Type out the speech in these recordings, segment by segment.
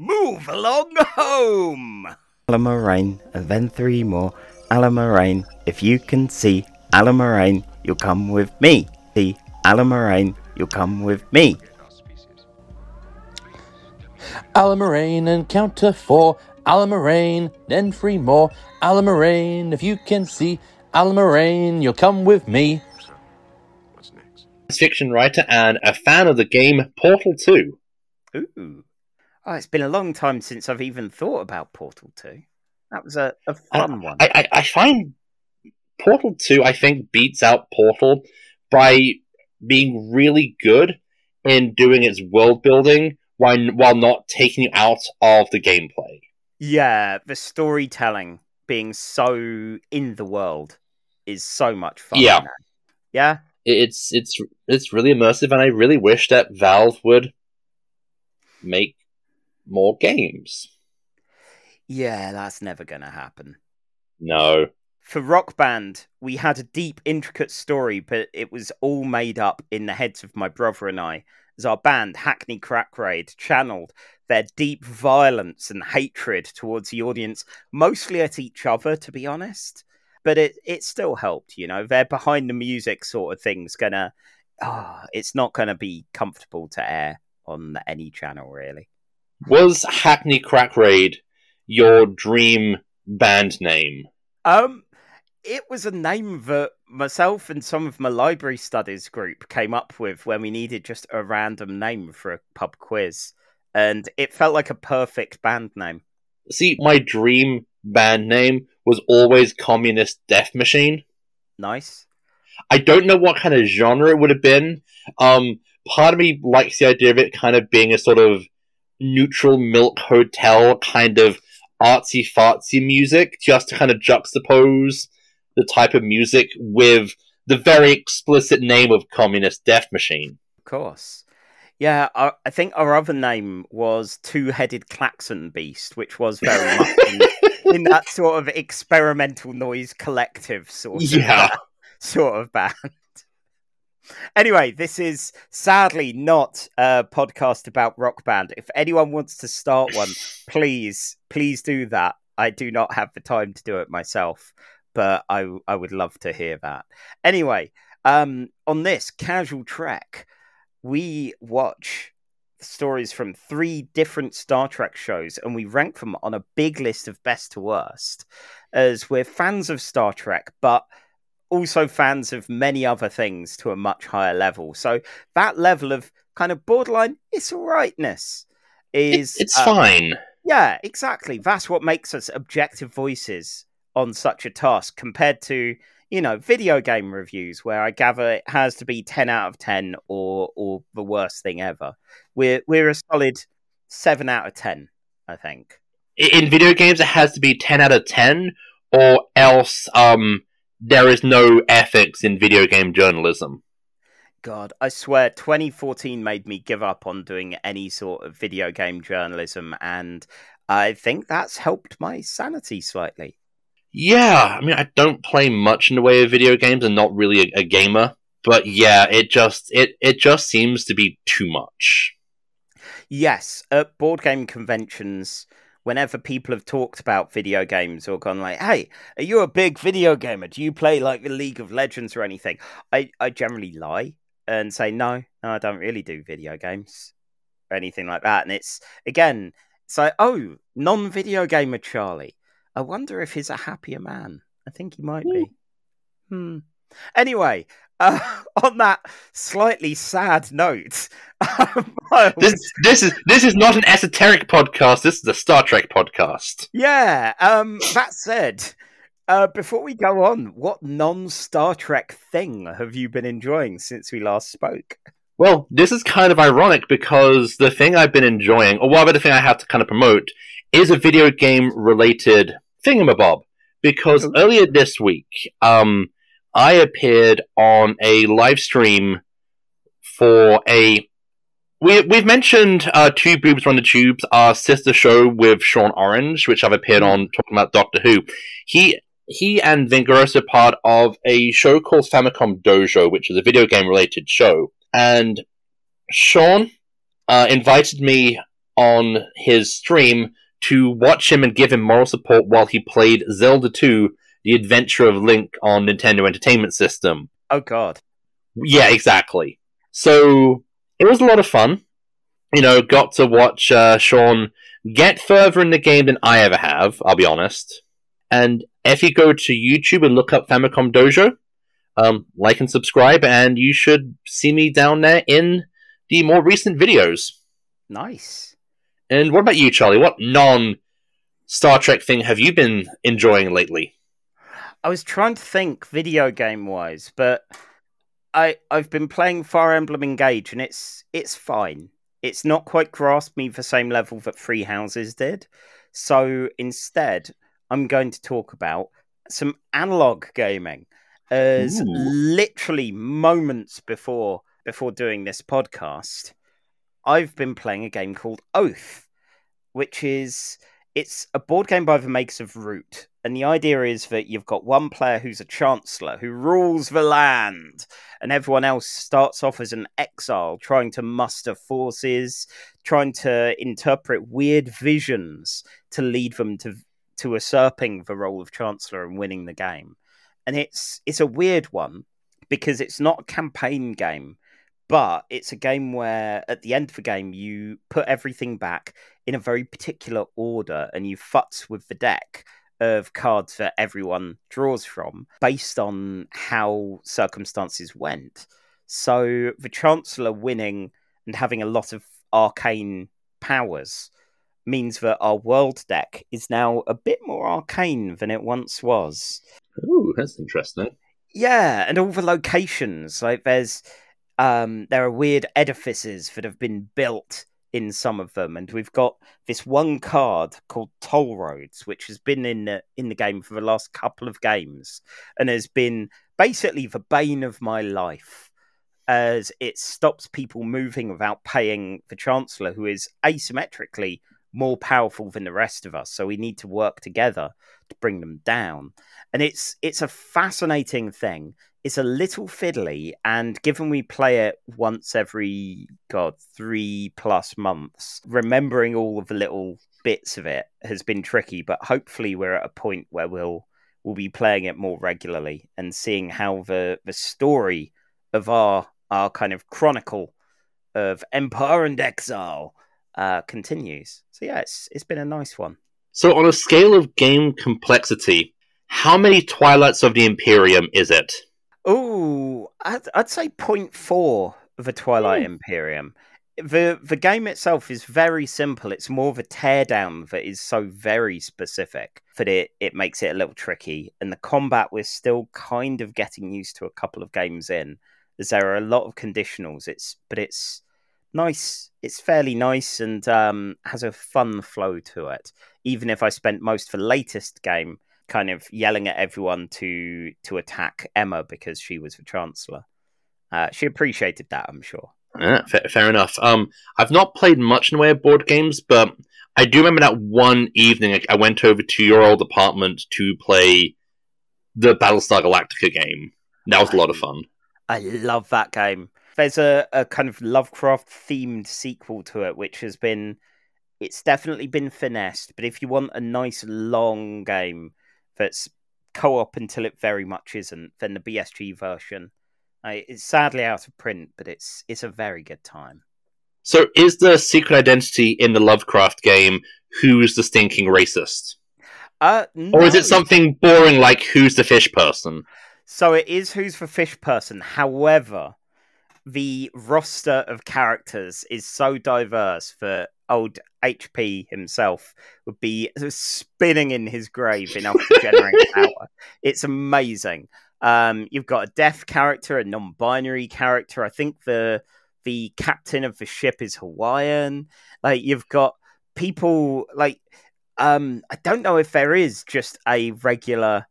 Move along home! Allamaraine, and then three more. Allamaraine, if you can see Allamaraine, you'll come with me. See Allamaraine, you'll come with me. Allamaraine and count to four. Allamaraine, then three more. Allamaraine, if you can see Allamaraine, you'll come with me. What's next? Fiction writer and a fan of the game Portal 2. Ooh. Oh, it's been a long time since I've even thought about Portal 2. That was a, a fun one. I, I, I find Portal 2, I think, beats out Portal by being really good in doing its world building while, while not taking you out of the gameplay. Yeah, the storytelling being so in the world is so much fun. Yeah. Yeah? It's it's it's really immersive, and I really wish that Valve would make more games. Yeah, that's never going to happen. No. For Rock Band, we had a deep, intricate story, but it was all made up in the heads of my brother and I. As our band, Hackney Crack Raid, channeled their deep violence and hatred towards the audience, mostly at each other, to be honest. But it, it still helped, you know. They're behind the music sort of thing's gonna, oh, it's not gonna be comfortable to air on any channel, really. Was Hackney Crack Raid your dream band name? Um, it was a name that myself and some of my library studies group came up with when we needed just a random name for a pub quiz, and it felt like a perfect band name. See, my dream band name was always Communist Death Machine. Nice. I don't know what kind of genre it would have been. Um, part of me likes the idea of it kind of being a sort of neutral milk hotel kind of artsy fartsy music, just to kind of juxtapose the type of music with the very explicit name of Communist Death Machine. Of course. Yeah, I, I think our other name was Two Headed Klaxon Beast, which was very much in, in, that sort of experimental noise collective sort of, yeah. sort of band. Anyway, this is sadly not a podcast about rock band. If anyone wants to start one, please, please do that. I do not have the time to do it myself, but I I would love to hear that. Anyway, um, on this casual trek, we watch stories from three different Star Trek shows and we rank them on a big list of best to worst as we're fans of Star Trek, but also fans of many other things to a much higher level. So that level of kind of borderline, it's all rightness is it's, it's uh, fine. Yeah, exactly. That's what makes us objective voices on such a task compared to, you know, video game reviews where I gather it has to be 10 out of 10 or or the worst thing ever. We're we're a solid 7 out of 10, I think. In video games it has to be 10 out of 10 or else um there is no ethics in video game journalism. God, I swear 2014 made me give up on doing any sort of video game journalism, and I think that's helped my sanity slightly. Yeah, I mean, I don't play much in the way of video games and not really a, a gamer, but yeah, it just it it just seems to be too much. Yes, at board game conventions, whenever people have talked about video games or gone like, "Hey, are you a big video gamer? Do you play like the League of Legends or anything?" I I generally lie and say no, no, I don't really do video games or anything like that. And it's again, it's like, oh, non-video gamer Charlie. I wonder if he's a happier man. I think he might be. Hmm. Anyway, uh, on that slightly sad note, this this is this is not an esoteric podcast. This is a Star Trek podcast. Yeah. Um. That said, uh, before we go on, what non Star Trek thing have you been enjoying since we last spoke? Well, this is kind of ironic because the thing I've been enjoying, or rather the thing I have to kind of promote, is a video game related thingamabob. Because Ooh. earlier this week, um, I appeared on a live stream for a. We, we've mentioned uh, Two Boobs Run the Tubes, our sister show with Sean Orange, which I've appeared on talking about Doctor Who. He he and Vingaros are part of a show called Famicom Dojo, which is a video game related show. And Sean uh, invited me on his stream to watch him and give him moral support while he played Zelda 2 The Adventure of Link on Nintendo Entertainment System. Oh god. Yeah, exactly. So it was a lot of fun. You know, got to watch uh, Sean get further in the game than I ever have, I'll be honest. And if you go to YouTube and look up Famicom Dojo, um, like and subscribe, and you should see me down there in the more recent videos. Nice. And what about you, Charlie? What non Star Trek thing have you been enjoying lately? I was trying to think video game wise, but I I've been playing Fire Emblem Engage and it's it's fine. It's not quite grasped me the same level that Three Houses did. So instead, I'm going to talk about some analog gaming. As Ooh. literally moments before before doing this podcast, I've been playing a game called Oath, which is it's a board game by the makers of Root, and the idea is that you've got one player who's a chancellor who rules the land, and everyone else starts off as an exile trying to muster forces, trying to interpret weird visions to lead them to to usurping the role of chancellor and winning the game. And it's it's a weird one because it's not a campaign game, but it's a game where at the end of the game you put everything back in a very particular order and you futz with the deck of cards that everyone draws from based on how circumstances went. So the Chancellor winning and having a lot of arcane powers means that our world deck is now a bit more arcane than it once was. Ooh, that's interesting. Yeah, and all the locations, like there's um there are weird edifices that have been built in some of them, and we've got this one card called Toll Roads, which has been in the in the game for the last couple of games, and has been basically the bane of my life, as it stops people moving without paying the Chancellor, who is asymmetrically more powerful than the rest of us. So we need to work together to bring them down, and it's it's a fascinating thing it's a little fiddly, and given we play it once every god three plus months, remembering all of the little bits of it has been tricky. But hopefully, we're at a point where we'll we'll be playing it more regularly and seeing how the the story of our our kind of chronicle of empire and exile uh, continues. So yeah, it's it's been a nice one. So, on a scale of game complexity, how many Twilights of the Imperium is it? Oh, I'd, I'd say 0.4 of a Twilight Hmm. Imperium. The the game itself is very simple. It's more of a teardown that is so very specific that it, it makes it a little tricky. And the combat we're still kind of getting used to a couple of games in, as there are a lot of conditionals. It's but it's nice. It's fairly nice and um, has a fun flow to it. Even if I spent most of the latest game kind of yelling at everyone to to attack Emma because she was the chancellor. Uh, she appreciated that, I'm sure. Yeah, fair, fair enough. Um, I've not played much in the way of board games, but I do remember that one evening I- I went over to your old apartment to play the Battlestar Galactica game. That was a lot of fun. I love that game. There's a, a kind of Lovecraft themed sequel to it, which has been it's definitely been finessed. But if you want a nice long game that's co-op until it very much isn't, then the BSG version. Uh, it's sadly out of print, but it's it's a very good time. So, is the secret identity in the Lovecraft game who's the stinking racist? Uh, Or is it something boring like who's the fish person? So it is Who's the Fish Person. However, the roster of characters is so diverse that old HP himself would be spinning in his grave enough to generate power. It's amazing. Um, you've got a deaf character, a non-binary character. I think the the captain of the ship is Hawaiian. Like you've got people like um, I don't know if there is just a regular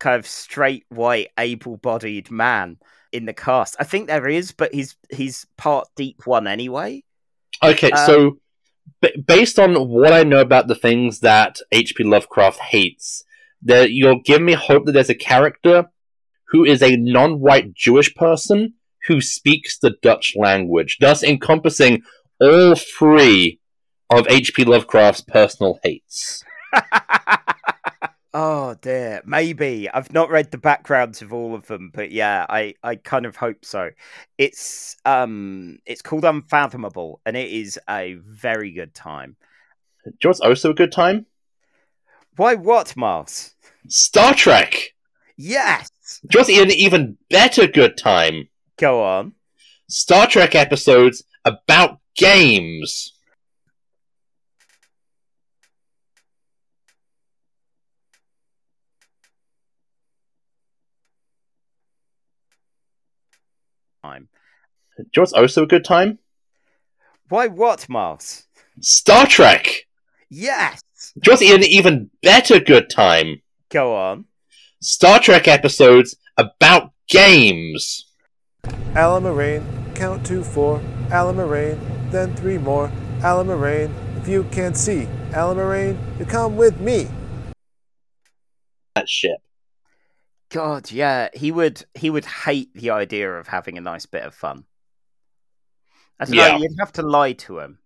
kind of straight white able-bodied man in the cast. I think there is, but he's he's part deep one anyway. Okay, Um, so based on what I know about the things that H.P. Lovecraft hates, that you're giving me hope that there's a character who is a non-white Jewish person who speaks the Dutch language, thus encompassing all three of H.P. Lovecraft's personal hates. oh dear, maybe I've not read the backgrounds of all of them, but yeah, I I kind of hope so. It's um, it's called Unfathomable, and it is a very good time. Do you know what's also a good time? Why? What, Mars? Star Trek. Yes. Do you know what's an even better good time? Go on. Star Trek episodes about games. Time. Do you know what's also a good time? Why? What, Mars? Star Trek. Yes. Do you know what's an even better good time? Go on. Star Trek episodes about games. Allamaraine, count two, four. Allamaraine, then three more. Allamaraine, if you can't see. Allamaraine, you come with me. That ship. God, yeah, he would he would hate the idea of having a nice bit of fun. I don't Yeah. know, you'd have to lie to him.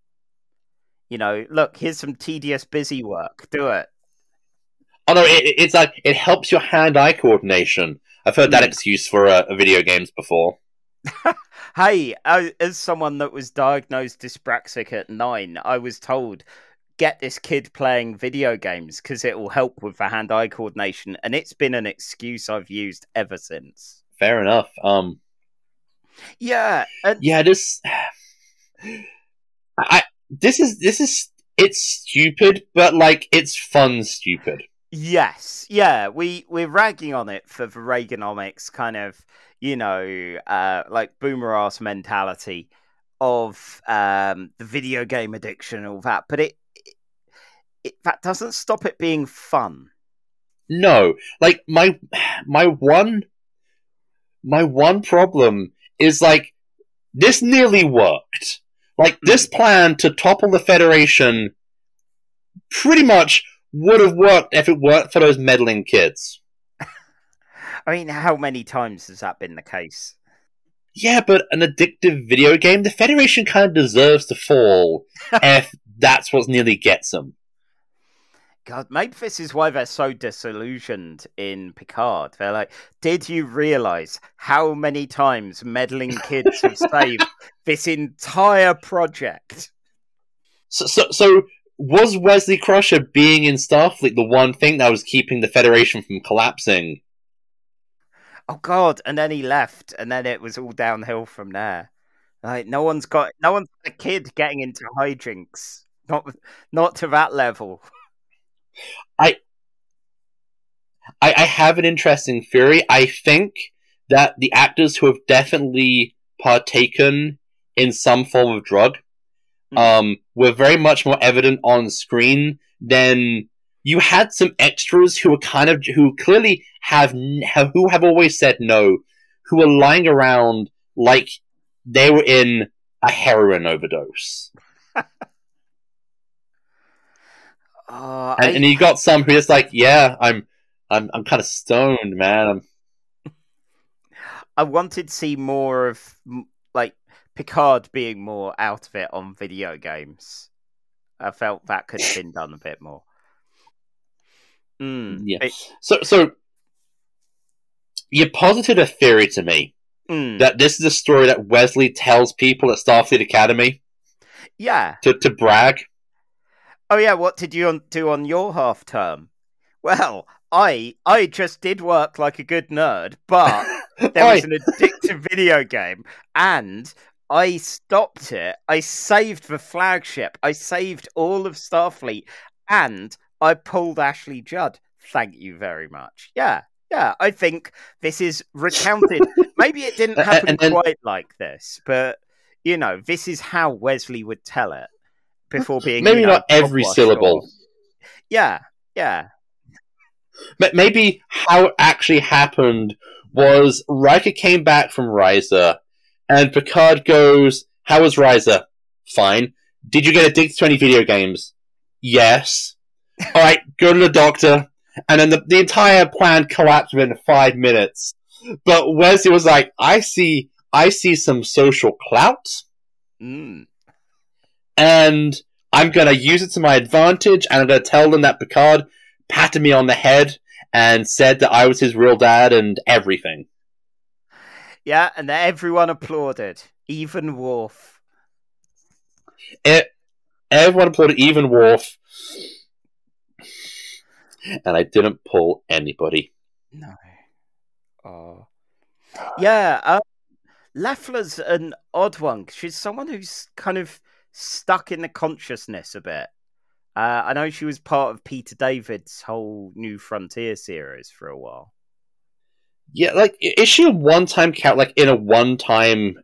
You know, look, here's some tedious busy work. Do it. Oh no, it, it's like it helps your hand-eye coordination. I've heard that Mm. excuse for uh, video games before. Hey, I- as someone that was diagnosed dyspraxic at nine, I was told get this kid playing video games because it will help with the hand-eye coordination, and it's been an excuse I've used ever since. Fair enough. Um, Yeah, and yeah, this, I, this is this is it's stupid, but like it's fun stupid. Yes, yeah, we we're ragging on it for the Reaganomics kind of, you know, uh, like boomer ass mentality of um, the video game addiction and all that, but it, it, that doesn't stop it being fun. No, like my my one my one problem is like this nearly worked. Like mm-hmm. this plan to topple the Federation pretty much would have worked if it weren't for those meddling kids. I mean, how many times has that been the case? Yeah, but an addictive video game, the Federation kind of deserves to fall if that's what nearly gets them. God, maybe this is why they're so disillusioned in Picard. They're like, did you realize how many times meddling kids have saved this entire project? So, so, so was Wesley Crusher being in Starfleet the one thing that was keeping the Federation from collapsing? Oh God! And then he left, and then it was all downhill from there. Like no one's got, no one's got a kid getting into hijinks. Not, not to that level. I, I I have an interesting theory. I think that the actors who have definitely partaken in some form of drug Hmm. um, were very much more evident on screen than you had some extras who were kind of who clearly have, have who have always said no, who were lying around like they were in a heroin overdose. Oh, and, I- and you got some who just like, yeah, I'm, I'm, I'm kind of stoned, man. I'm, I wanted to see more of like Picard being more out of it on video games. I felt that could have been done a bit more. Mm, yeah. it- So, so you posited a theory to me mm, that this is a story that Wesley tells people at Starfleet Academy yeah. to, to brag. Oh yeah. What did you do on your half term? Well, I I just did work like a good nerd, but there was an addictive video game and I stopped it. I saved the flagship. I saved all of Starfleet and I pulled Ashley Judd. Thank you very much. Yeah. Yeah, I think this is recounted. Maybe it didn't happen then- quite like this, but you know, this is how Wesley would tell it before being maybe you know, not every syllable. or- Yeah, yeah. Ma- Maybe how it actually happened was Riker came back from Risa, and Picard goes, "How was Risa? Fine. Did you get addicted to any video games? Yes. All right, go to the doctor." And then the, the entire plan collapsed within five minutes. But Wesley was like, "I see, I see some social clout." Mm. And I'm gonna use it to my advantage, and I'm gonna tell them that Picard patted me on the head and said that I was his real dad and everything. Yeah, and everyone applauded, even Worf. It, everyone applauded, even Worf, and I didn't pull anybody. No. Oh. Yeah, um, Lefler's an odd one. She's someone who's kind of stuck in the consciousness a bit. Uh, I know she was part of Peter David's whole New Frontier series for a while. Yeah, like is she a one-time count? Like in a one-time,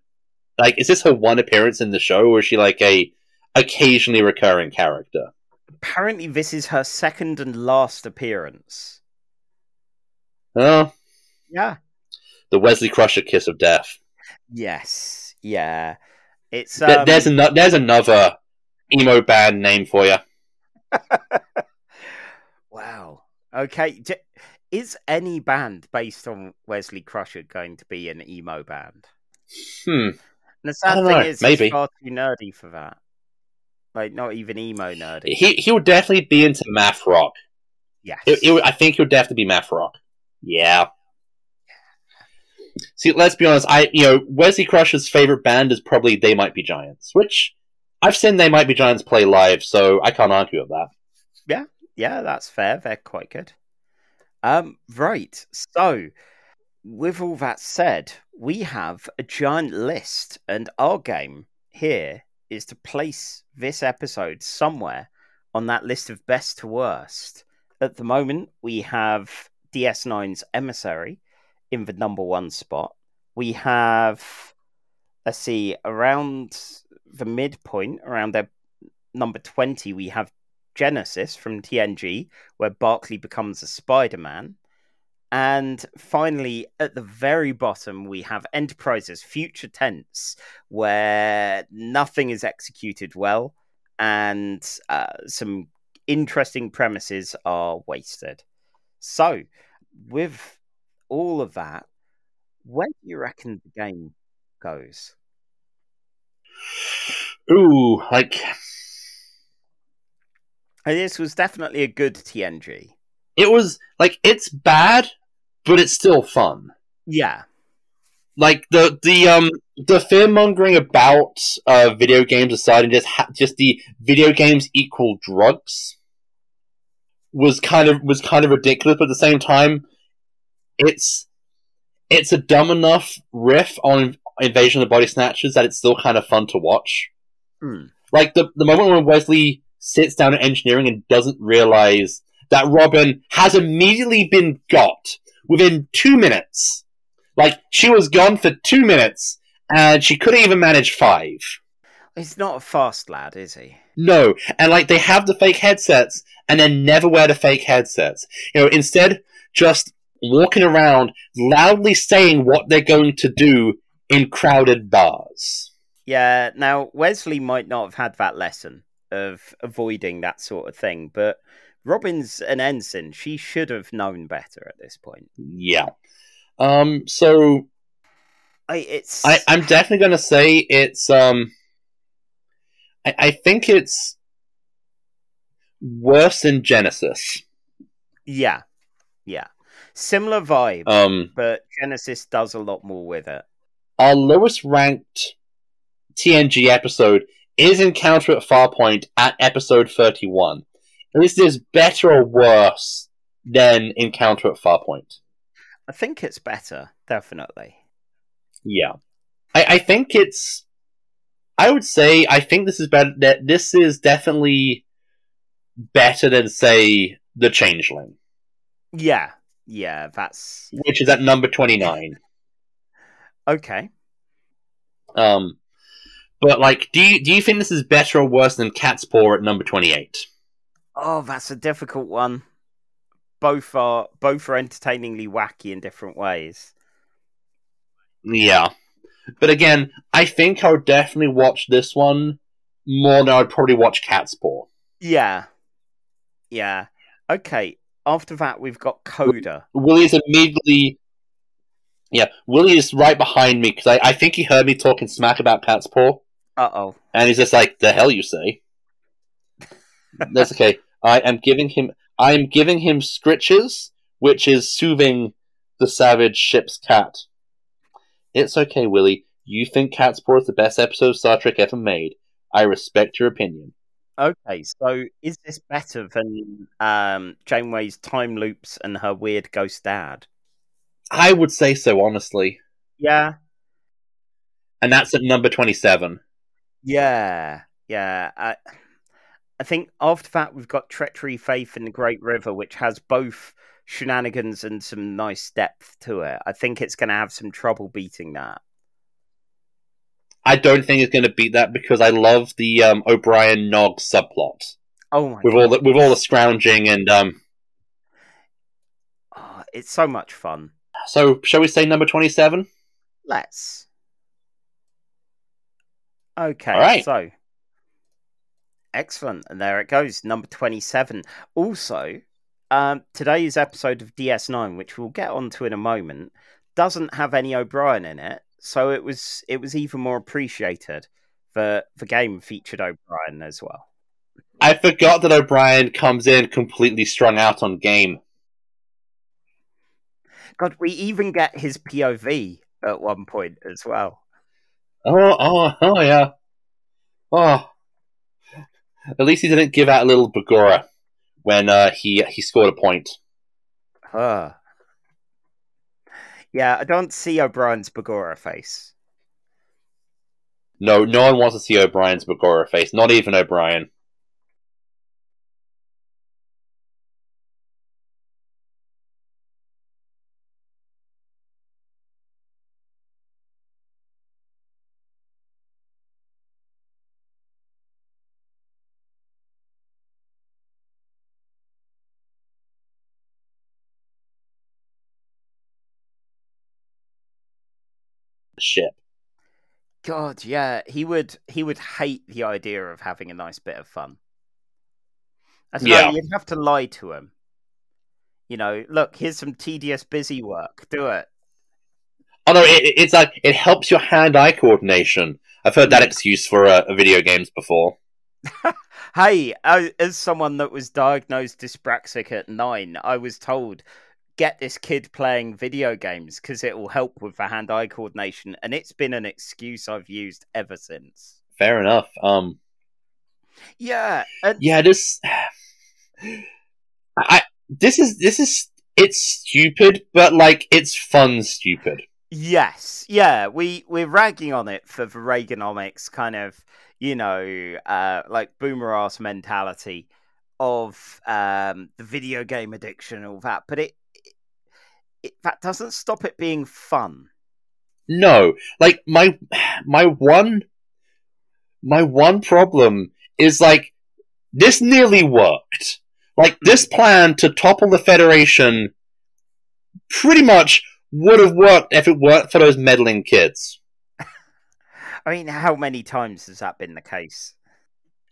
like is this her one appearance in the show, or is she like a occasionally recurring character? Apparently, this is her second and last appearance. Oh, Yeah. the Wesley Crusher kiss of death. Yes. Yeah. It's um, there's an- there's another emo band name for you. wow. Okay. D- Is any band based on Wesley Crusher going to be an emo band? Hmm. And the sad thing know, is, maybe. he's far too nerdy for that. Like, not even emo nerdy. He he would definitely be into math rock. Yes. It, it, I think he would definitely be math rock. Yeah. See, let's be honest. I you know Wesley Crusher's favorite band is probably They Might Be Giants, which I've seen They Might Be Giants play live, so I can't argue with that. Yeah, yeah, that's fair. They're quite good. Um, right. So, with all that said, we have a giant list, and our game here is to place this episode somewhere on that list of best to worst. At the moment, we have DS9's Emissary in the number one spot. We have, let's see, around the midpoint, around their number 20, we have Genesis from TNG, where Barclay becomes a Spider Man. And finally, at the very bottom, we have Enterprise's future tense, where nothing is executed well and uh, some interesting premises are wasted. So, with all of that, where do you reckon the game goes? Ooh, like this was definitely a good TNG. it was like it's bad, but it's still fun. Yeah, Like the the um the fear mongering about uh video games aside, and just ha- just the video games equal drugs was kind of was kind of ridiculous. But at the same time, it's it's a dumb enough riff on Invasion of the Body Snatchers that it's still kind of fun to watch. Hmm. Like the the moment when Wesley sits down at engineering and doesn't realize that Robin has immediately been got within two minutes. Like she was gone for two minutes and she couldn't even manage five. he's not a fast lad, is he? No, and like they have the fake headsets and then never wear the fake headsets. You know, instead just walking around loudly saying what they're going to do in crowded bars. Yeah. Now Wesley might not have had that lesson of avoiding that sort of thing, but Robin's an ensign. She should have known better at this point. Yeah. Um so I, it's I, I'm definitely gonna say it's um I, I think it's worse than Genesis. yeah, yeah, similar vibe, Um but Genesis does a lot more with it. our lowest ranked TNG episode is Encounter at Farpoint at episode 31. Is this better or worse than Encounter at Farpoint? I think it's better, definitely. Yeah. I, I think it's. I would say I think this is better. That this is definitely better than say the Changeling, Yeah, yeah, that's which is at number twenty nine. okay. Um, but like, do you do you think this is better or worse than Cat's Paw at number twenty eight? Oh, that's a difficult one. Both are both are entertainingly wacky in different ways. Yeah. But again, I think I would definitely watch this one more than I'd probably watch Cat's Paw. Yeah, yeah. Okay. After that, we've got Coda. Willie's immediately. Yeah, Willie is right behind me because I, I think he heard me talking smack about Cat's Paw, Uh oh. and he's just like, the hell you say? That's okay. I am giving him. I am giving him scritches, which is soothing the savage ship's cat. It's okay, Willie. You think Cat's Paw is the best episode of Star Trek ever made. I respect your opinion. Okay, so is this better than um, Janeway's time loops and her weird ghost dad? I would say so, honestly. Yeah, And that's at number twenty-seven. yeah, yeah. I, I think after that we've got Treachery, Faith, in the Great River, which has both shenanigans and some nice depth to it. I think it's going to have some trouble beating that. I don't think it's going to beat that because I love the um, O'Brien Nog subplot Oh my with god, all the with all the scrounging and um. Oh, it's so much fun. So shall we say number twenty-seven? Let's. Okay, All right. so excellent, and there it goes, number twenty-seven. Also, um, today's episode of DS9, which we'll get onto in a moment, doesn't have any O'Brien in it, so it was it was even more appreciated. The the game featured O'Brien as well. I forgot that O'Brien comes in completely strung out on game. God, we even get his POV at one point as well. Oh, oh, oh, yeah. Oh. At least he didn't give out a little Bagora when uh, he he scored a point. Huh. Yeah, I don't see O'Brien's Bagora face. No, no one wants to see O'Brien's Bagora face. Not even O'Brien. God, yeah, he would he would hate the idea of having a nice bit of fun. Don't Yeah. know, you'd have to lie to him. You know, look, here's some tedious busy work. Do it. Oh no, it, it- it's like it helps your hand-eye coordination. I've heard that excuse for uh, video games before. Hey, as someone that was diagnosed dyspraxic at nine, I was told get this kid playing video games because it will help with the hand-eye coordination, and it's been an excuse I've used ever since. Fair enough. Um, Yeah, and yeah, this, I this is this is it's stupid, but like it's fun stupid. Yes, yeah, we we're ragging on it for the Reaganomics kind of, you know, uh, like boomer ass mentality of um, the video game addiction and all that, but it, it that doesn't stop it being fun. No, like my my one my one problem is like this nearly worked. Like this mm. plan to topple the Federation pretty much would have worked if it weren't for those meddling kids. I mean, how many times has that been the case?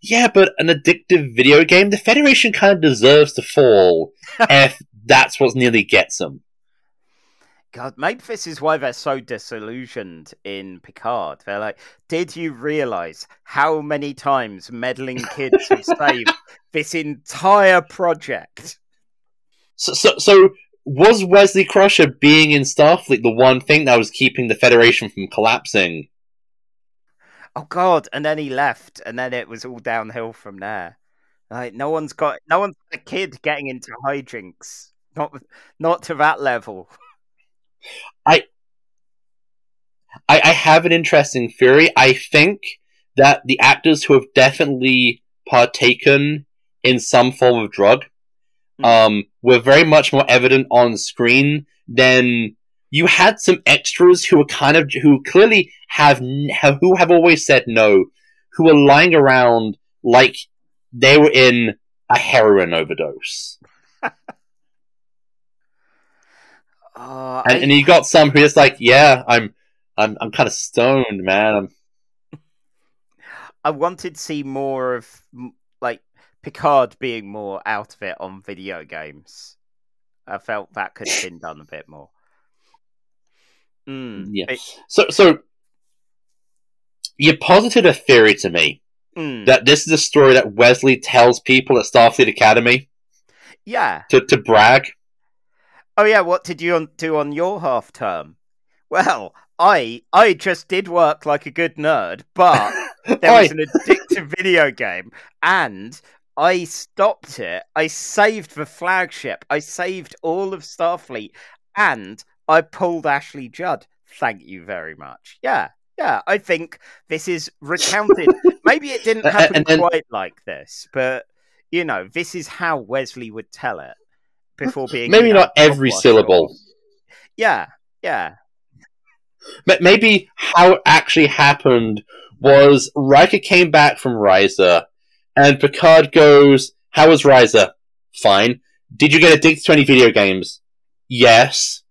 Yeah, but an addictive video game, the Federation kind of deserves to fall if that's what nearly gets them. God, maybe this is why they're so disillusioned in Picard. They're like, did you realize how many times meddling kids have saved this entire project? So, so, so was Wesley Crusher being in Starfleet the one thing that was keeping the Federation from collapsing? Oh God! And then he left, and then it was all downhill from there. Like no one's got, no one's got a kid getting into hijinks. Not, not to that level. I, I I have an interesting theory. I think that the actors who have definitely partaken in some form of drug Mm. um, were very much more evident on screen than you had some extras who were kind of who clearly have, have who have always said no, who were lying around like they were in a heroin overdose. Uh, and, I- and you got some who just like, yeah, I'm, I'm, I'm kind of stoned, man. I'm, I wanted to see more of like Picard being more out of it on video games. I felt that could have been done a bit more. Mm, Yeah. it- so, so you posited a theory to me Mm. that this is a story that Wesley tells people at Starfleet Academy yeah. to, to brag. Oh yeah, what did you do on your half term? Well, I I just did work like a good nerd, but there was an addictive video game and I stopped it. I saved the flagship. I saved all of Starfleet and I pulled Ashley Judd. Thank you very much. Yeah. Yeah, I think this is recounted. Maybe it didn't happen then- quite like this, but you know, this is how Wesley would tell it before being Maybe you know, not every syllable. or- Yeah, yeah. Ma- Maybe how it actually happened was Riker came back from Risa, and Picard goes, "How was Risa? Fine. Did you get addicted to any video games? Yes.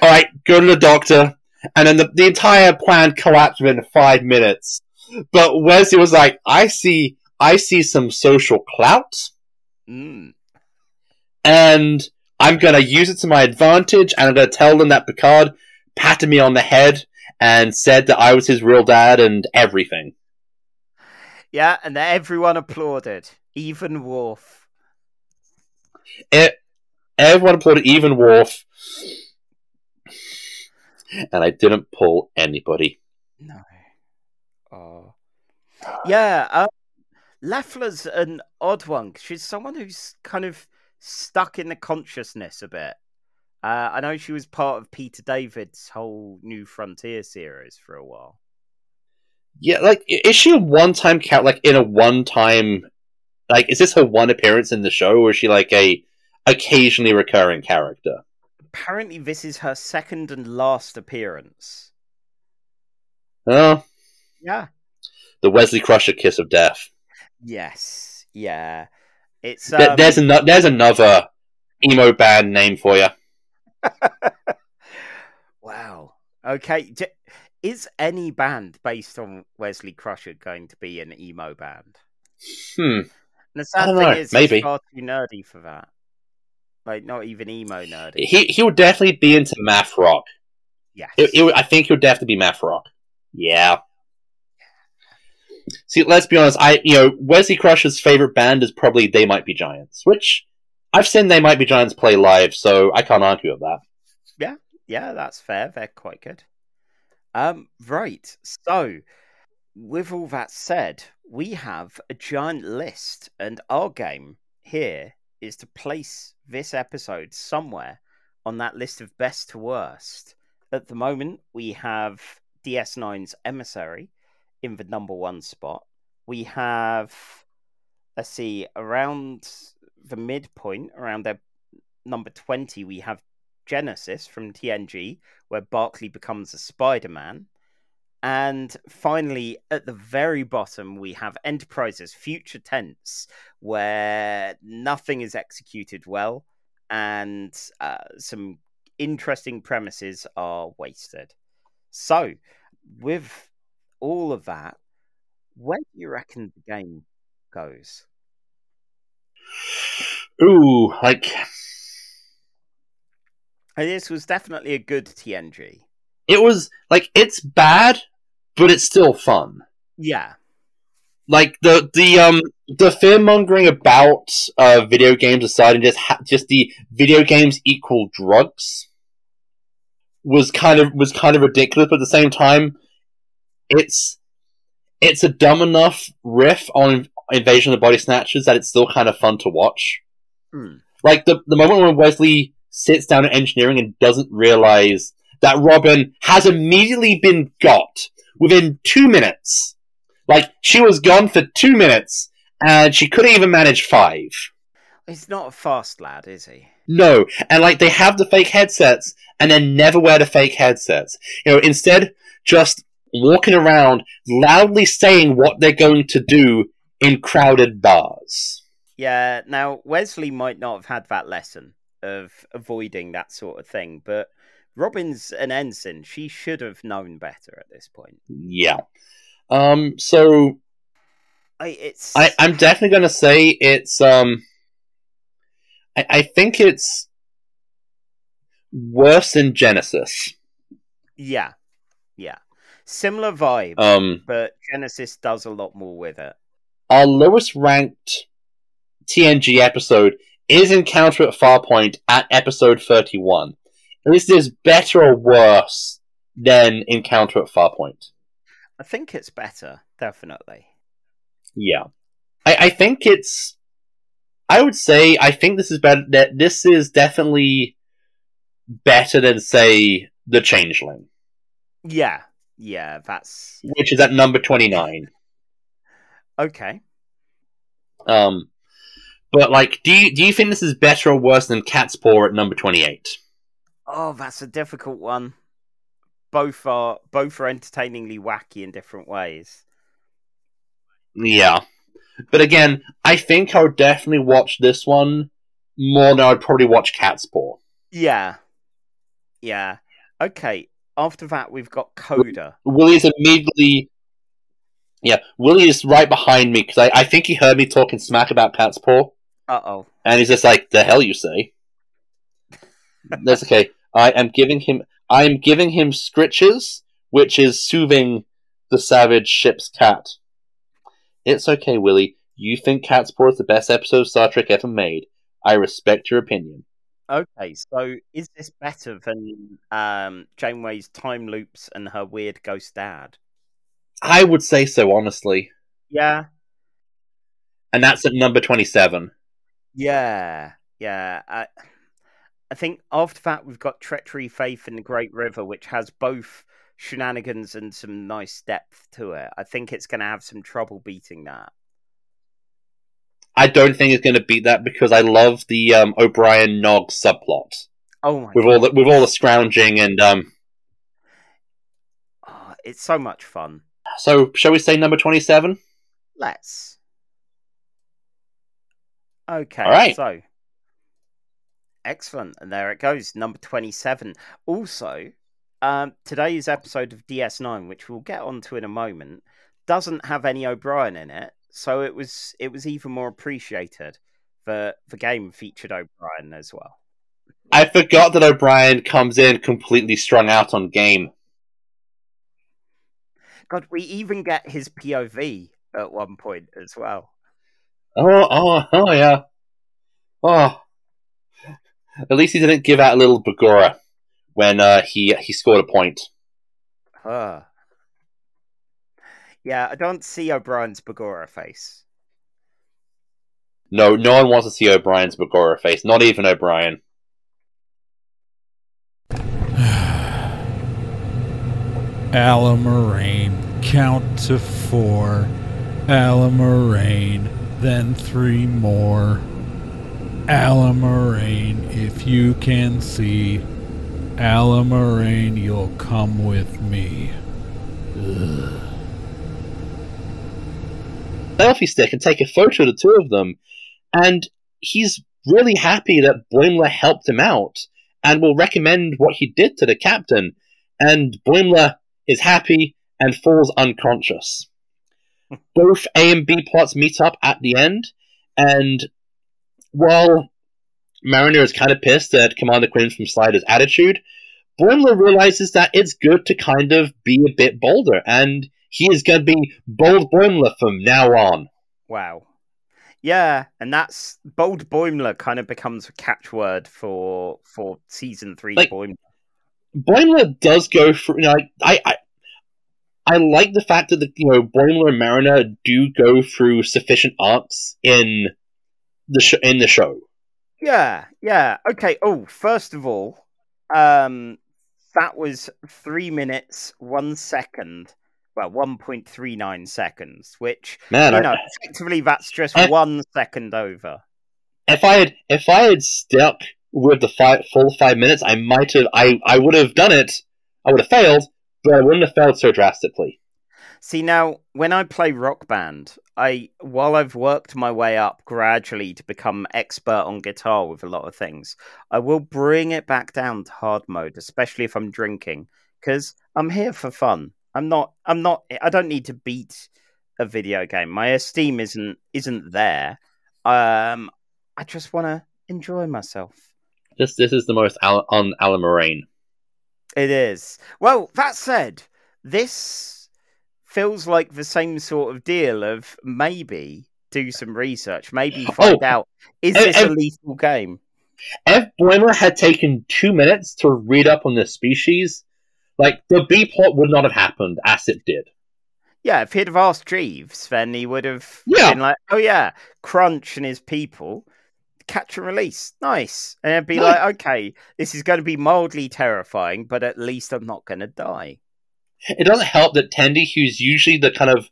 All right, go to the doctor." And then the, the entire plan collapsed within five minutes. But Wesley was like, "I see, I see some social clout, Mm. And I'm gonna use it to my advantage, and I'm gonna tell them that Picard patted me on the head." And said that I was his real dad and everything. Yeah, and everyone applauded, even Worf. It, everyone applauded, even Worf. And I didn't pull anybody. No. Oh. Yeah, um, Lefler's an odd one. She's someone who's kind of stuck in the consciousness a bit. Uh, I know she was part of Peter David's whole New Frontier series for a while. Yeah, like, is she a one time cat? Like, in a one time. Like, is this her one appearance in the show, or is she like a occasionally recurring character? Apparently, this is her second and last appearance. Oh, Yeah. the Wesley Crusher kiss of death. Yes. Yeah. It's Th- um, there's, an- there's another emo band name for you. wow. Okay. D- Is any band based on Wesley Crusher going to be an emo band? Hmm. And the sad thing know, is, maybe. he's far too nerdy for that. Like, not even emo nerdy. He, he would definitely be into math rock. yes. It, it, would- I think he would definitely be math rock. Yeah. See, let's be honest. I, you know, Wesley Crusher's favorite band is probably They Might Be Giants, which I've seen They Might Be Giants play live, so I can't argue with that. yeah, yeah, that's fair. They're quite good. Um, right. So, with all that said, we have a giant list, and our game here is to place this episode somewhere on that list of best to worst. At the moment, we have DS9's Emissary in the number one spot. We have, let's see, around the midpoint, around their number 20, we have Genesis from TNG, where Barclay becomes a Spider Man. And finally, at the very bottom, we have Enterprise's future tense, where nothing is executed well and uh, some interesting premises are wasted. So, with all of that, where do you reckon the game goes? Ooh, like And this was definitely a good TNG. it was like it's bad, but it's still fun. Yeah. Like the the um the fear mongering about uh video games aside, and just ha- just the video games equal drugs was kind of was kind of ridiculous. But at the same time, it's it's a dumb enough riff on Invasion of the Body Snatchers that it's still kind of fun to watch. Hmm. Like the the moment when Wesley sits down at engineering and doesn't realize that Robin has immediately been got within two minutes. Like she was gone for two minutes and she couldn't even manage five. He's not a fast lad, is he? No, and like they have the fake headsets and then never wear the fake headsets. You know, instead just walking around loudly saying what they're going to do in crowded bars. Yeah, now Wesley might not have had that lesson of avoiding that sort of thing, but Robin's an ensign. She should have known better at this point. Yeah. Um so I, it's I, I'm definitely gonna say it's um I, I think it's worse than Genesis. yeah, yeah, similar vibe, Um but Genesis does a lot more with it. our lowest ranked TNG episode is Encounter at Farpoint at episode 31. Is this is better or worse than Encounter at Farpoint? I think it's better, definitely. Yeah. I, I think it's. I would say I think this is better. That this is definitely better than say the Changeling, Yeah, yeah, that's which is at number twenty nine. okay. Um, but like, do you do you think this is better or worse than Cat's Paw at number twenty eight? Oh, that's a difficult one. Both are both are entertainingly wacky in different ways. Yeah, but again, I think I would definitely watch this one more than I'd probably watch Cat's Paw. Yeah, yeah. Okay. After that, we've got Coda. Willie's immediately. Yeah, Willie is right behind me because I, I think he heard me talking smack about Cat's Paw, Uh oh. and he's just like, "The hell you say?" That's okay. I am giving him. I am giving him scritches, which is soothing the savage ship's cat. It's okay, Willie. You think Cat's Paw is the best episode of Star Trek ever made. I respect your opinion. Okay, so is this better than um, Janeway's time loops and her weird ghost dad? I would say so, honestly. Yeah, And that's at number twenty-seven. yeah, yeah. I, I think after that we've got Treachery, Faith, and the Great River, which has both shenanigans and some nice depth to it. I think it's going to have some trouble beating that. I don't think it's going to beat that because I love the um, O'Brien Nog subplot Oh my with god, all the with all the scrounging and um. oh, it's so much fun. So shall we say number twenty-seven? Let's. Okay, All right. so excellent, and there it goes, number twenty-seven. Also, um, today's episode of DS9, which we'll get onto in a moment, doesn't have any O'Brien in it, so it was it was even more appreciated. The the game featured O'Brien as well. I forgot that O'Brien comes in completely strung out on game. God, we even get his POV at one point as well. Oh, oh, oh, yeah. Oh. At least he didn't give out a little Bagora when uh, he he scored a point. Huh. Yeah, I don't see O'Brien's Bagora face. No, no one wants to see O'Brien's Bagora face. Not even O'Brien. Allamaraine, count to four. Allamaraine, then three more. Allamaraine, if you can see. Allamaraine, you'll come with me. Selfie stick and take a photo of the two of them. And he's really happy that Boimler helped him out and will recommend what he did to the captain. And Boimler is happy and falls unconscious. Both A and B plots meet up at the end, and while Mariner is kind of pissed at Commander Quinn from Slider's attitude, Boimler realizes that it's good to kind of be a bit bolder, and he is going to be bold Boimler from now on. Wow. Yeah, and that's bold Boimler kind of becomes a catchword for for season three Like- Boimler. Boimler does go through. You know, I, I, I like the fact that the you know Boimler and Mariner do go through sufficient arcs in the sh- in the show. Yeah, yeah. Okay. Oh, first of all, um, that was three minutes one second. Well, one point three nine seconds, which Man, you I- effectively that's just I- one second over. if I had if I had stuck with the five, full five minutes, I might have. I I would have done it. I would have failed, but I wouldn't have failed so drastically. See now, when I play Rock Band, I while I've worked my way up gradually to become expert on guitar with a lot of things, I will bring it back down to hard mode, especially if I'm drinking, because I'm here for fun. I'm not. I'm not. I don't need to beat a video game. My esteem isn't isn't there. Um, I just want to enjoy myself. This this is the most Al- on Allamaraine. It is. Well, that said, this feels like the same sort of deal of maybe do some research, maybe find Oh, out is this a lethal game? If Boimler had taken two minutes to read up on the species, like the B plot would not have happened as it did. Yeah, if he'd have asked Jeeves, then he would have Yeah. been like, "Oh yeah, Crunch and his people catch and release, nice," and it'd be No. like, "Okay, this is going to be mildly terrifying, but at least I'm not going to die." It doesn't help that Tendy, who's usually the kind of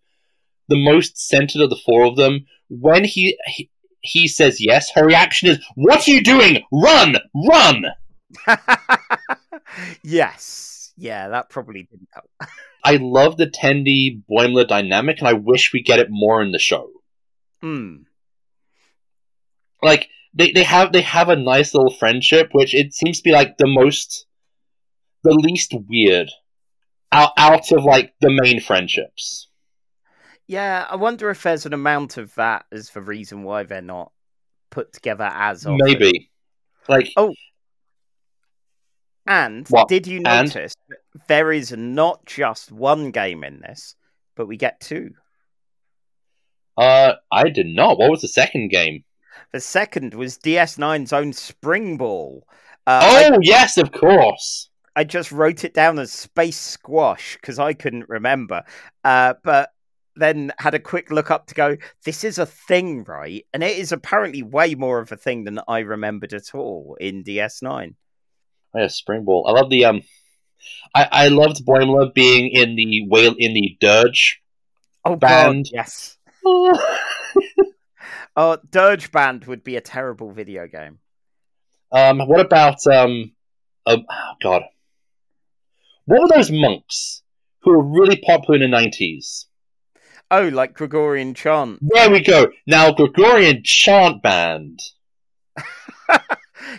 the most centered of the four of them, when he he, he says yes, her reaction is, "What are you doing? Run! Run!" yes, yeah, that probably didn't help. I love the Tendy Boimler dynamic, and I wish we get it more in the show. Hmm. Like they, they have they have a nice little friendship, which it seems to be like the most, the least weird, out out of like the main friendships. Yeah, I wonder if there's an amount of that as the reason why they're not put together as often. Maybe, like And What? did you notice that there is not just one game in this, but we get two. uh, I did not. What was the second game? The second was DS9's own Springball. Uh, I, oh yes, of course. I just wrote it down as Space Squash because I couldn't remember. Uh, but then had a quick look up to go, this is a thing, right? And it is apparently way more of a thing than I remembered at all in DS9. Oh, yeah, Springball. I love the um. I, I loved Boimler being in the whale in the dirge. Oh, Band. God, yes. Oh, Dirge Band would be a terrible video game. um, what about um, um, oh god, what were those monks who were really popular in the nineties? Oh, like Gregorian Chant. There we go. Now Gregorian chant band.